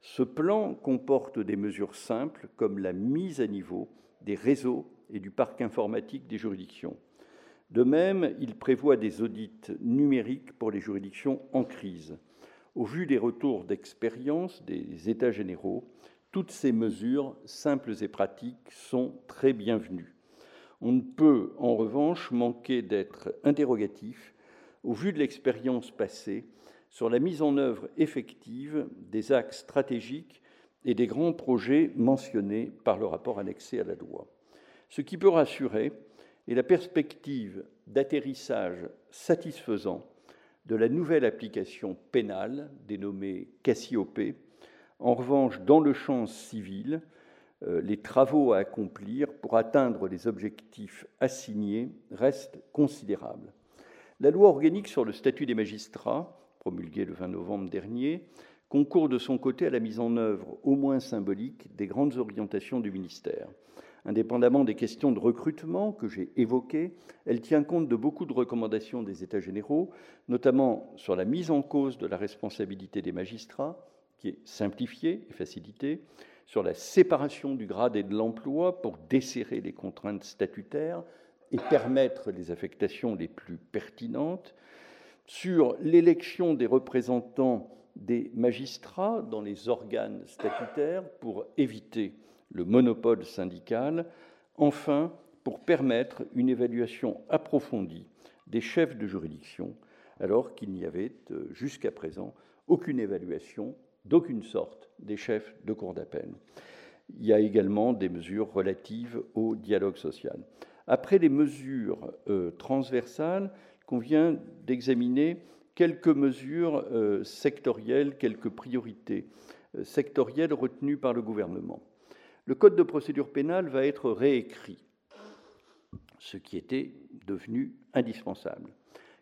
Ce plan comporte des mesures simples, comme la mise à niveau des réseaux et du parc informatique des juridictions. De même, il prévoit des audits numériques pour les juridictions en crise. Au vu des retours d'expérience des États généraux, toutes ces mesures simples et pratiques sont très bienvenues. On ne peut en revanche manquer d'être interrogatif au vu de l'expérience passée sur la mise en œuvre effective des axes stratégiques et des grands projets mentionnés par le rapport annexé à la loi. Ce qui peut rassurer est la perspective d'atterrissage satisfaisant de la nouvelle application pénale dénommée Cassiope. En revanche, dans le champ civil, euh, les travaux à accomplir pour atteindre les objectifs assignés restent considérables. La loi organique sur le statut des magistrats, promulguée le 20 novembre dernier, concourt de son côté à la mise en œuvre, au moins symbolique, des grandes orientations du ministère. Indépendamment des questions de recrutement que j'ai évoquées, elle tient compte de beaucoup de recommandations des États généraux, notamment sur la mise en cause de la responsabilité des magistrats, qui est simplifiée et facilitée, sur la séparation du grade et de l'emploi pour desserrer les contraintes statutaires et permettre les affectations les plus pertinentes, sur l'élection des représentants des magistrats dans les organes statutaires pour éviter le monopole syndical, enfin pour permettre une évaluation approfondie des chefs de juridiction, alors qu'il n'y avait euh, jusqu'à présent aucune évaluation d'aucune sorte des chefs de cour d'appel. Il y a également des mesures relatives au dialogue social. Après les mesures euh, transversales, qu'on vient d'examiner quelques mesures euh, sectorielles, quelques priorités sectorielles retenues par le gouvernement. Le Code de procédure pénale va être réécrit, ce qui était devenu indispensable.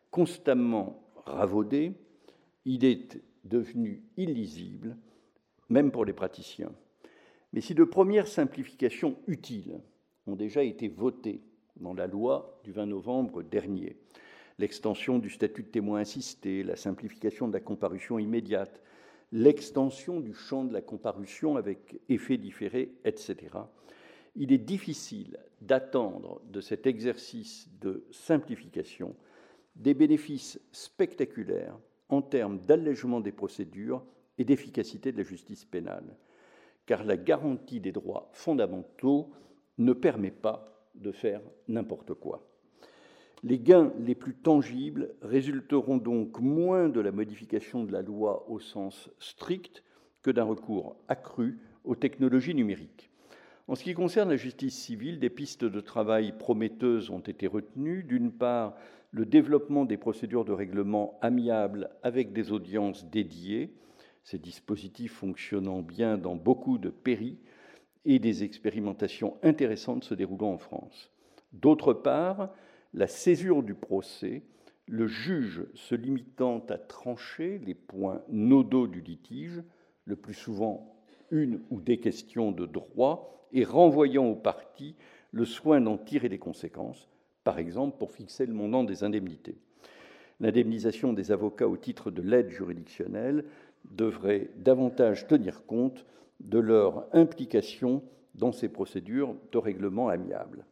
Constamment ravaudé, il est devenu illisible, même pour les praticiens. Mais si de premières simplifications utiles ont déjà été votées dans la loi du 20 novembre dernier, l'extension du statut de témoin assisté, la simplification de la comparution immédiate, l'extension du champ de la comparution avec effet différé, etc. Il est difficile d'attendre de cet exercice de simplification des bénéfices spectaculaires en termes d'allègement des procédures et d'efficacité de la justice pénale, car la garantie des droits fondamentaux ne permet pas de faire n'importe quoi. Les gains les plus tangibles résulteront donc moins de la modification de la loi au sens strict que d'un recours accru aux technologies numériques. En ce qui concerne la justice civile, des pistes de travail prometteuses ont été retenues. D'une part, le développement des procédures de règlement amiables avec des audiences dédiées, ces dispositifs fonctionnant bien dans beaucoup de pays, et des expérimentations intéressantes se déroulant en France. D'autre part, la césure du procès, le juge se limitant à trancher les points nodaux du litige, le plus souvent une ou des questions de droit, et renvoyant aux parties le soin d'en tirer les conséquences, par exemple pour fixer le montant des indemnités. L'indemnisation des avocats au titre de l'aide juridictionnelle devrait davantage tenir compte de leur implication dans ces procédures de règlement amiable.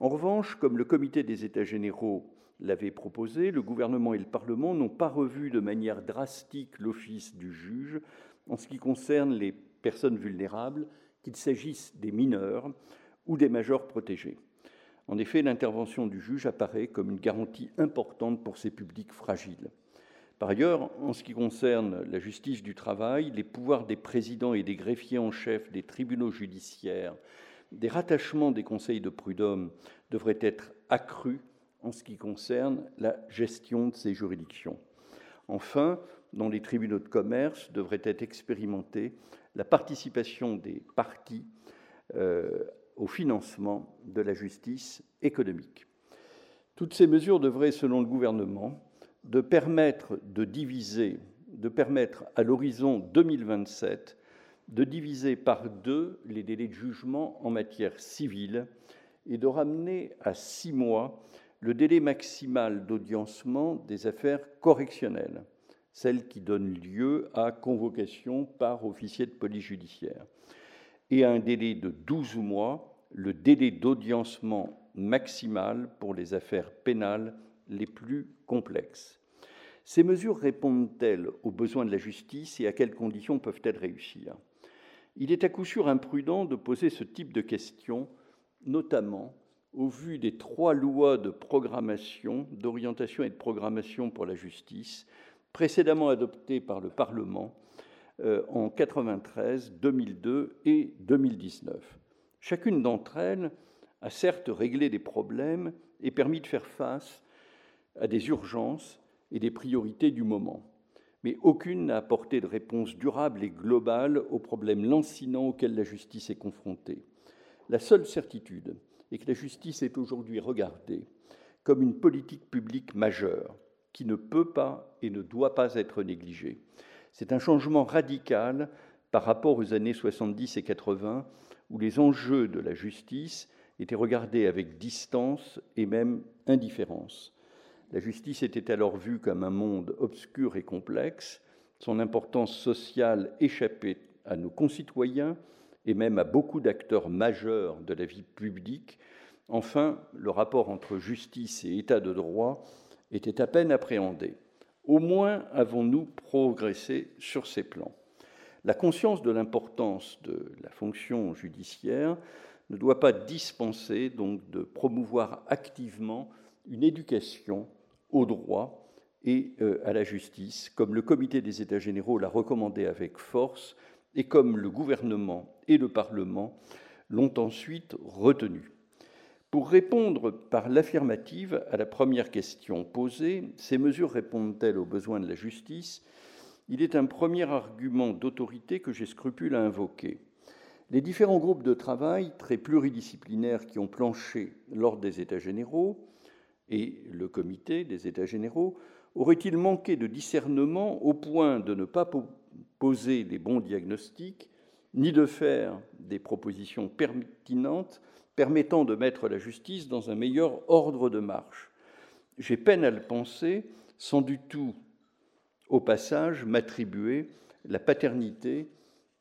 En revanche, comme le comité des États généraux l'avait proposé, le gouvernement et le Parlement n'ont pas revu de manière drastique l'office du juge en ce qui concerne les personnes vulnérables, qu'il s'agisse des mineurs ou des majeurs protégés. En effet, l'intervention du juge apparaît comme une garantie importante pour ces publics fragiles. Par ailleurs, en ce qui concerne la justice du travail, les pouvoirs des présidents et des greffiers en chef des tribunaux judiciaires des rattachements des conseils de prud'homme devraient être accrus en ce qui concerne la gestion de ces juridictions. Enfin, dans les tribunaux de commerce devrait être expérimentée la participation des partis euh, au financement de la justice économique. Toutes ces mesures devraient, selon le gouvernement, de permettre de diviser, de permettre à l'horizon 2027 de diviser par deux les délais de jugement en matière civile et de ramener à six mois le délai maximal d'audiencement des affaires correctionnelles, celles qui donnent lieu à convocation par officier de police judiciaire, et à un délai de 12 mois le délai d'audiencement maximal pour les affaires pénales les plus complexes. Ces mesures répondent-elles aux besoins de la justice et à quelles conditions peuvent-elles réussir? Il est à coup sûr imprudent de poser ce type de questions, notamment au vu des trois lois de programmation, d'orientation et de programmation pour la justice, précédemment adoptées par le Parlement euh, en 93, 2002 et 2019. Chacune d'entre elles a certes réglé des problèmes et permis de faire face à des urgences et des priorités du moment. Mais aucune n'a apporté de réponse durable et globale aux problèmes lancinants auxquels la justice est confrontée. La seule certitude est que la justice est aujourd'hui regardée comme une politique publique majeure qui ne peut pas et ne doit pas être négligée. C'est un changement radical par rapport aux années 70 et 80 où les enjeux de la justice étaient regardés avec distance et même indifférence. La justice était alors vue comme un monde obscur et complexe, son importance sociale échappait à nos concitoyens et même à beaucoup d'acteurs majeurs de la vie publique. Enfin, le rapport entre justice et état de droit était à peine appréhendé. Au moins avons-nous progressé sur ces plans. La conscience de l'importance de la fonction judiciaire ne doit pas dispenser donc de promouvoir activement une éducation au droit et euh, à la justice, comme le Comité des États généraux l'a recommandé avec force et comme le gouvernement et le Parlement l'ont ensuite retenu. Pour répondre par l'affirmative à la première question posée, ces mesures répondent-elles aux besoins de la justice? Il est un premier argument d'autorité que j'ai scrupule à invoquer. Les différents groupes de travail très pluridisciplinaires qui ont planché lors des États généraux et le comité des États généraux auraient-ils manqué de discernement au point de ne pas poser les bons diagnostics, ni de faire des propositions pertinentes permettant de mettre la justice dans un meilleur ordre de marche? J'ai peine à le penser, sans du tout, au passage, m'attribuer la paternité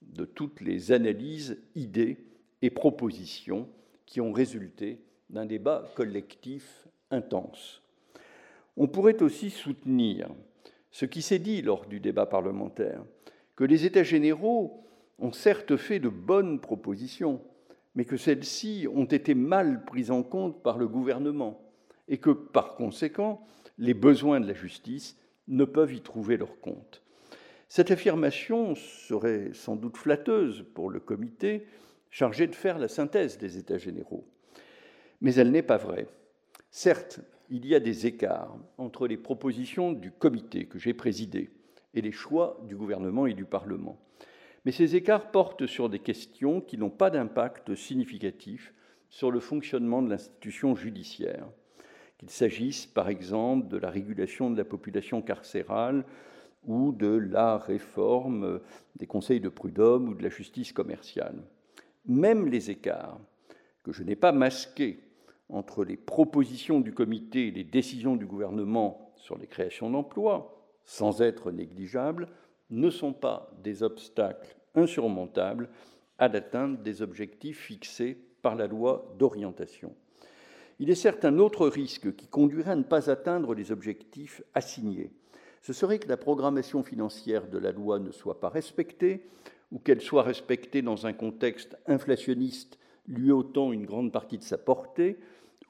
de toutes les analyses, idées et propositions qui ont résulté d'un débat collectif intense. On pourrait aussi soutenir ce qui s'est dit lors du débat parlementaire, que les États généraux ont certes fait de bonnes propositions, mais que celles-ci ont été mal prises en compte par le gouvernement et que, par conséquent, les besoins de la justice ne peuvent y trouver leur compte. Cette affirmation serait sans doute flatteuse pour le comité chargé de faire la synthèse des États généraux, mais elle n'est pas vraie. Certes, il y a des écarts entre les propositions du comité que j'ai présidé et les choix du gouvernement et du Parlement. Mais ces écarts portent sur des questions qui n'ont pas d'impact significatif sur le fonctionnement de l'institution judiciaire, qu'il s'agisse par exemple de la régulation de la population carcérale ou de la réforme des conseils de prud'homme ou de la justice commerciale. Même les écarts, que je n'ai pas masqués entre les propositions du comité et les décisions du gouvernement sur les créations d'emplois, sans être négligeables, ne sont pas des obstacles insurmontables à l'atteinte des objectifs fixés par la loi d'orientation. Il est certes un autre risque qui conduirait à ne pas atteindre les objectifs assignés. Ce serait que la programmation financière de la loi ne soit pas respectée ou qu'elle soit respectée dans un contexte inflationniste lui ôtant une grande partie de sa portée,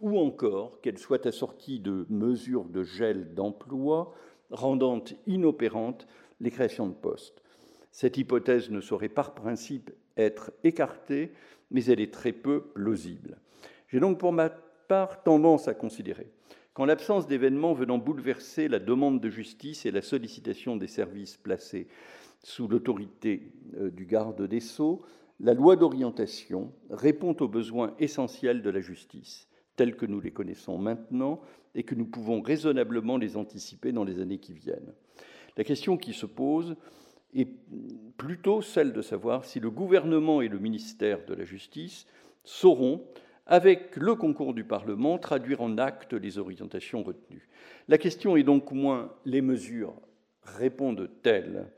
ou encore qu'elle soit assortie de mesures de gel d'emploi rendant inopérantes les créations de postes. Cette hypothèse ne saurait par principe être écartée, mais elle est très peu plausible. J'ai donc pour ma part tendance à considérer qu'en l'absence d'événements venant bouleverser la demande de justice et la sollicitation des services placés sous l'autorité euh, du garde des sceaux, la loi d'orientation répond aux besoins essentiels de la justice tels que nous les connaissons maintenant et que nous pouvons raisonnablement les anticiper dans les années qui viennent. La question qui se pose est plutôt celle de savoir si le gouvernement et le ministère de la Justice sauront, avec le concours du Parlement, traduire en actes les orientations retenues. La question est donc moins les mesures répondent-elles,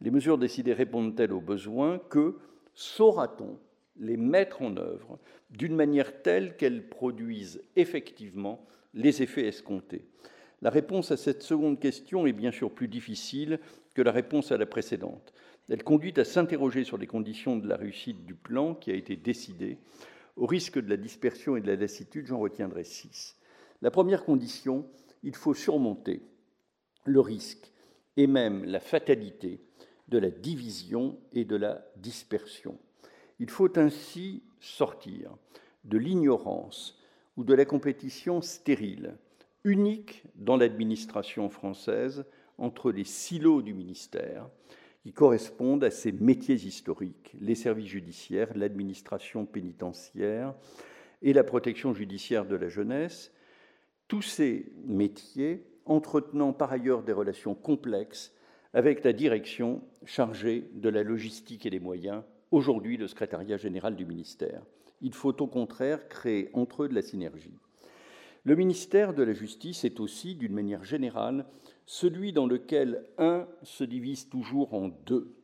les mesures décidées répondent-elles aux besoins que saura-t-on les mettre en œuvre d'une manière telle qu'elles produisent effectivement les effets escomptés La réponse à cette seconde question est bien sûr plus difficile que la réponse à la précédente. Elle conduit à s'interroger sur les conditions de la réussite du plan qui a été décidé. Au risque de la dispersion et de la lassitude, j'en retiendrai six. La première condition, il faut surmonter le risque et même la fatalité de la division et de la dispersion. Il faut ainsi sortir de l'ignorance ou de la compétition stérile, unique dans l'administration française, entre les silos du ministère, qui correspondent à ses métiers historiques, les services judiciaires, l'administration pénitentiaire et la protection judiciaire de la jeunesse, tous ces métiers entretenant par ailleurs des relations complexes avec la direction chargée de la logistique et des moyens, aujourd'hui le secrétariat général du ministère. Il faut au contraire créer entre eux de la synergie. Le ministère de la Justice est aussi, d'une manière générale, celui dans lequel un se divise toujours en deux.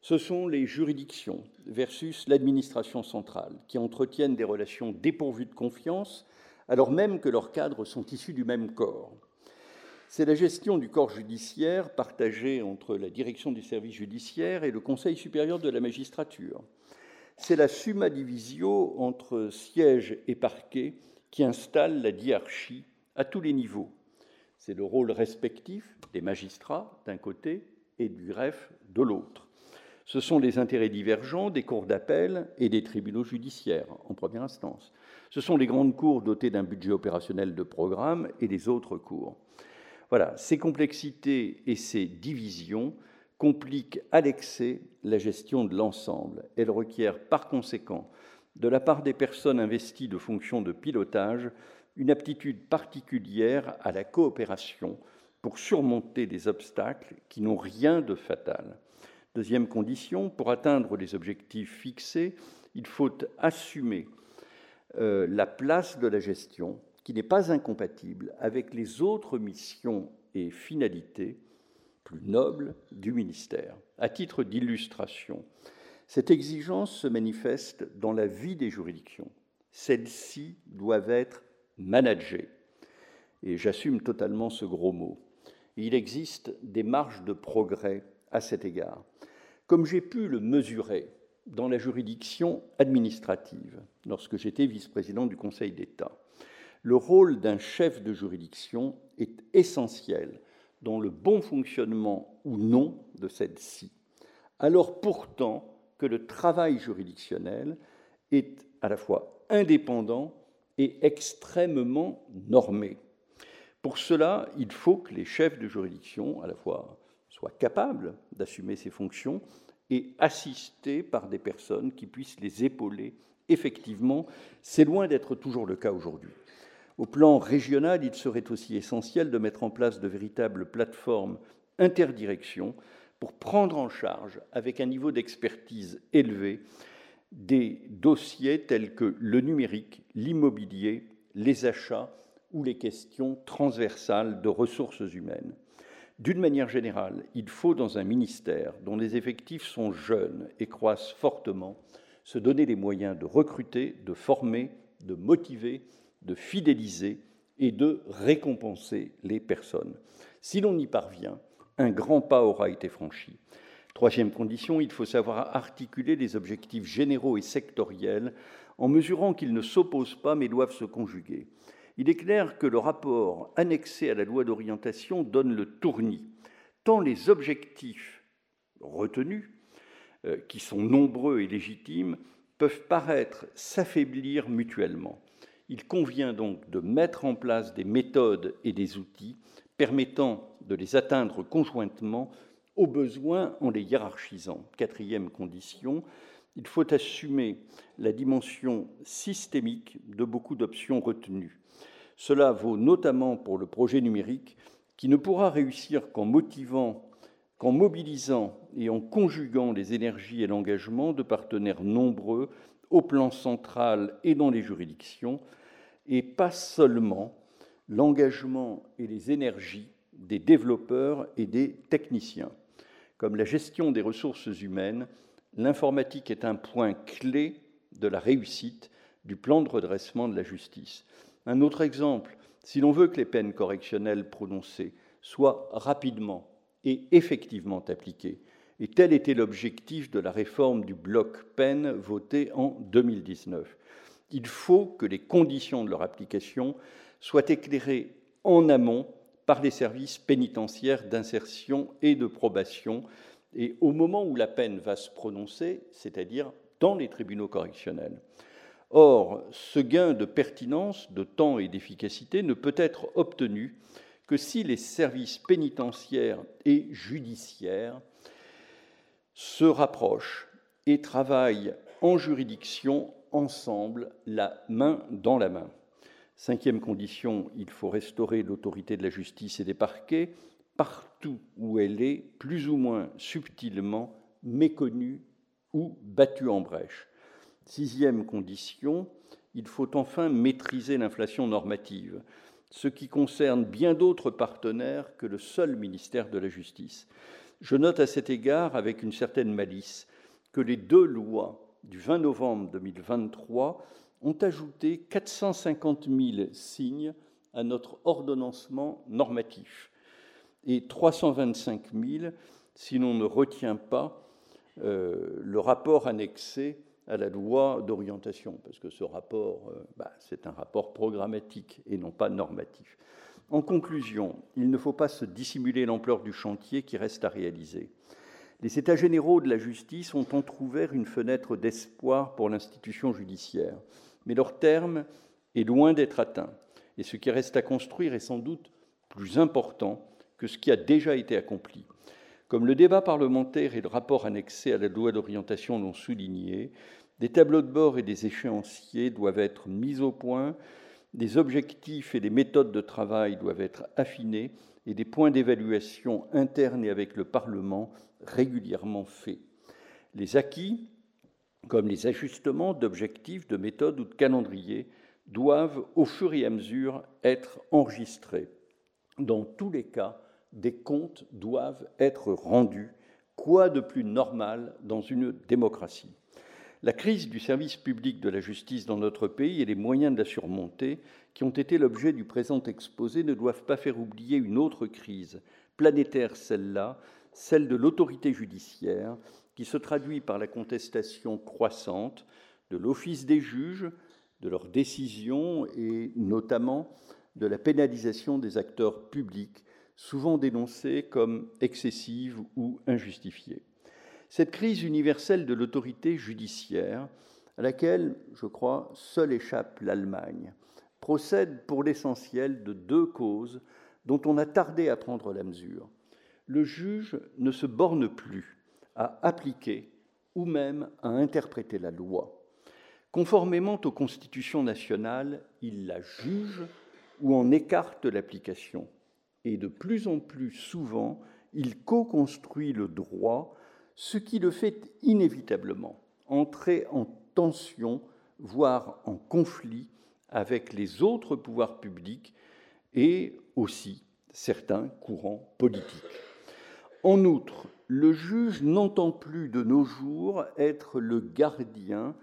Ce sont les juridictions versus l'administration centrale qui entretiennent des relations dépourvues de confiance alors même que leurs cadres sont issus du même corps. C'est la gestion du corps judiciaire partagée entre la direction du service judiciaire et le Conseil supérieur de la magistrature. C'est la summa divisio entre siège et parquet qui installe la hiérarchie à tous les niveaux. C'est le rôle respectif des magistrats d'un côté et du greffe de l'autre. Ce sont les intérêts divergents des cours d'appel et des tribunaux judiciaires en première instance. Ce sont les grandes cours dotées d'un budget opérationnel de programme et les autres cours. Voilà, ces complexités et ces divisions compliquent à l'excès la gestion de l'ensemble. Elles requièrent par conséquent, de la part des personnes investies de fonctions de pilotage, une aptitude particulière à la coopération pour surmonter des obstacles qui n'ont rien de fatal. Deuxième condition, pour atteindre les objectifs fixés, il faut assumer euh, la place de la gestion qui n'est pas incompatible avec les autres missions et finalités plus nobles du ministère. À titre d'illustration, cette exigence se manifeste dans la vie des juridictions. Celles-ci doivent être managées. Et j'assume totalement ce gros mot. Il existe des marges de progrès à cet égard. Comme j'ai pu le mesurer dans la juridiction administrative, lorsque j'étais vice-président du Conseil d'État, le rôle d'un chef de juridiction est essentiel dans le bon fonctionnement ou non de celle-ci, alors pourtant que le travail juridictionnel est à la fois indépendant et extrêmement normé. Pour cela, il faut que les chefs de juridiction, à la fois, soient capables d'assumer ces fonctions et assistés par des personnes qui puissent les épauler effectivement. C'est loin d'être toujours le cas aujourd'hui. Au plan régional, il serait aussi essentiel de mettre en place de véritables plateformes interdirections pour prendre en charge, avec un niveau d'expertise élevé, des dossiers tels que le numérique, l'immobilier, les achats ou les questions transversales de ressources humaines. D'une manière générale, il faut, dans un ministère dont les effectifs sont jeunes et croissent fortement, se donner les moyens de recruter, de former, de motiver de fidéliser et de récompenser les personnes. Si l'on y parvient, un grand pas aura été franchi. Troisième condition, il faut savoir articuler les objectifs généraux et sectoriels en mesurant qu'ils ne s'opposent pas mais doivent se conjuguer. Il est clair que le rapport annexé à la loi d'orientation donne le tournis, tant les objectifs retenus, euh, qui sont nombreux et légitimes, peuvent paraître s'affaiblir mutuellement. Il convient donc de mettre en place des méthodes et des outils permettant de les atteindre conjointement, au besoin en les hiérarchisant. Quatrième condition, il faut assumer la dimension systémique de beaucoup d'options retenues. Cela vaut notamment pour le projet numérique qui ne pourra réussir qu'en motivant, qu'en mobilisant et en conjuguant les énergies et l'engagement de partenaires nombreux au plan central et dans les juridictions, et pas seulement l'engagement et les énergies des développeurs et des techniciens. Comme la gestion des ressources humaines, l'informatique est un point clé de la réussite du plan de redressement de la justice. Un autre exemple, si l'on veut que les peines correctionnelles prononcées soient rapidement et effectivement appliquées, et tel était l'objectif de la réforme du bloc peine votée en 2019, il faut que les conditions de leur application soient éclairées en amont par les services pénitentiaires d'insertion et de probation, et au moment où la peine va se prononcer, c'est-à-dire dans les tribunaux correctionnels. Or, ce gain de pertinence, de temps et d'efficacité ne peut être obtenu que si les services pénitentiaires et judiciaires se rapprochent et travaillent en juridiction ensemble, la main dans la main. Cinquième condition, il faut restaurer l'autorité de la justice et des parquets partout où elle est plus ou moins subtilement méconnue ou battue en brèche. Sixième condition, il faut enfin maîtriser l'inflation normative, ce qui concerne bien d'autres partenaires que le seul ministère de la Justice. Je note à cet égard, avec une certaine malice, que les deux lois du 20 novembre 2023 ont ajouté 450 000 signes à notre ordonnancement normatif et 325 000 si l'on ne retient pas euh, le rapport annexé à la loi d'orientation, parce que ce rapport, euh, bah, c'est un rapport programmatique et non pas normatif. En conclusion, il ne faut pas se dissimuler l'ampleur du chantier qui reste à réaliser. Les États généraux de la justice ont entr'ouvert une fenêtre d'espoir pour l'institution judiciaire, mais leur terme est loin d'être atteint, et ce qui reste à construire est sans doute plus important que ce qui a déjà été accompli. Comme le débat parlementaire et le rapport annexé à la loi d'orientation l'ont souligné, des tableaux de bord et des échéanciers doivent être mis au point, des objectifs et des méthodes de travail doivent être affinés et des points d'évaluation internes et avec le Parlement régulièrement fait. Les acquis, comme les ajustements d'objectifs, de méthodes ou de calendrier, doivent au fur et à mesure être enregistrés. Dans tous les cas, des comptes doivent être rendus. Quoi de plus normal dans une démocratie? La crise du service public de la justice dans notre pays et les moyens de la surmonter, qui ont été l'objet du présent exposé, ne doivent pas faire oublier une autre crise, planétaire celle-là, celle de l'autorité judiciaire, qui se traduit par la contestation croissante de l'office des juges, de leurs décisions et notamment de la pénalisation des acteurs publics, souvent dénoncés comme excessive ou injustifiée. Cette crise universelle de l'autorité judiciaire, à laquelle, je crois, seule échappe l'Allemagne, procède pour l'essentiel de deux causes dont on a tardé à prendre la mesure le juge ne se borne plus à appliquer ou même à interpréter la loi. Conformément aux constitutions nationales, il la juge ou en écarte l'application. Et de plus en plus souvent, il co-construit le droit, ce qui le fait inévitablement entrer en tension, voire en conflit avec les autres pouvoirs publics et aussi certains courants politiques. En outre, le juge n'entend plus de nos jours être le gardien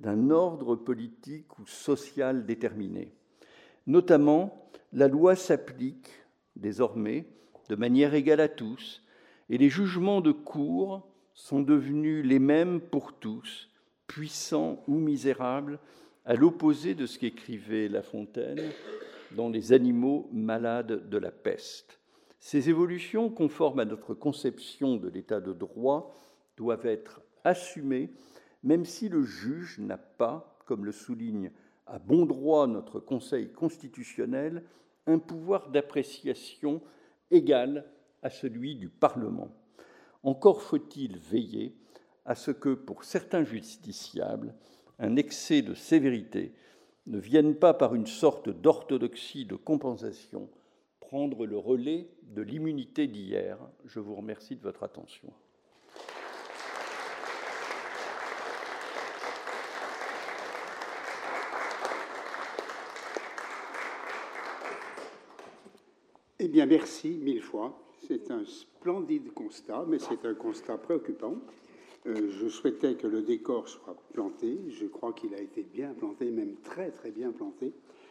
d'un ordre politique ou social déterminé. Notamment, la loi s'applique désormais de manière égale à tous, et les jugements de cour sont devenus les mêmes pour tous, puissants ou misérables, à l'opposé de ce qu'écrivait La Fontaine dans Les animaux malades de la peste. Ces évolutions, conformes à notre conception de l'état de droit, doivent être assumées, même si le juge n'a pas, comme le souligne à bon droit notre Conseil constitutionnel, un pouvoir d'appréciation égal à celui du Parlement. Encore faut-il veiller à ce que, pour certains justiciables, un excès de sévérité ne vienne pas par une sorte d'orthodoxie de compensation prendre le relais de l'immunité d'hier. Je vous remercie de votre attention. Eh bien, merci mille fois. C'est un splendide constat, mais c'est un constat préoccupant. Euh, je souhaitais que le décor soit planté. Je crois qu'il a été bien planté, même très très bien planté.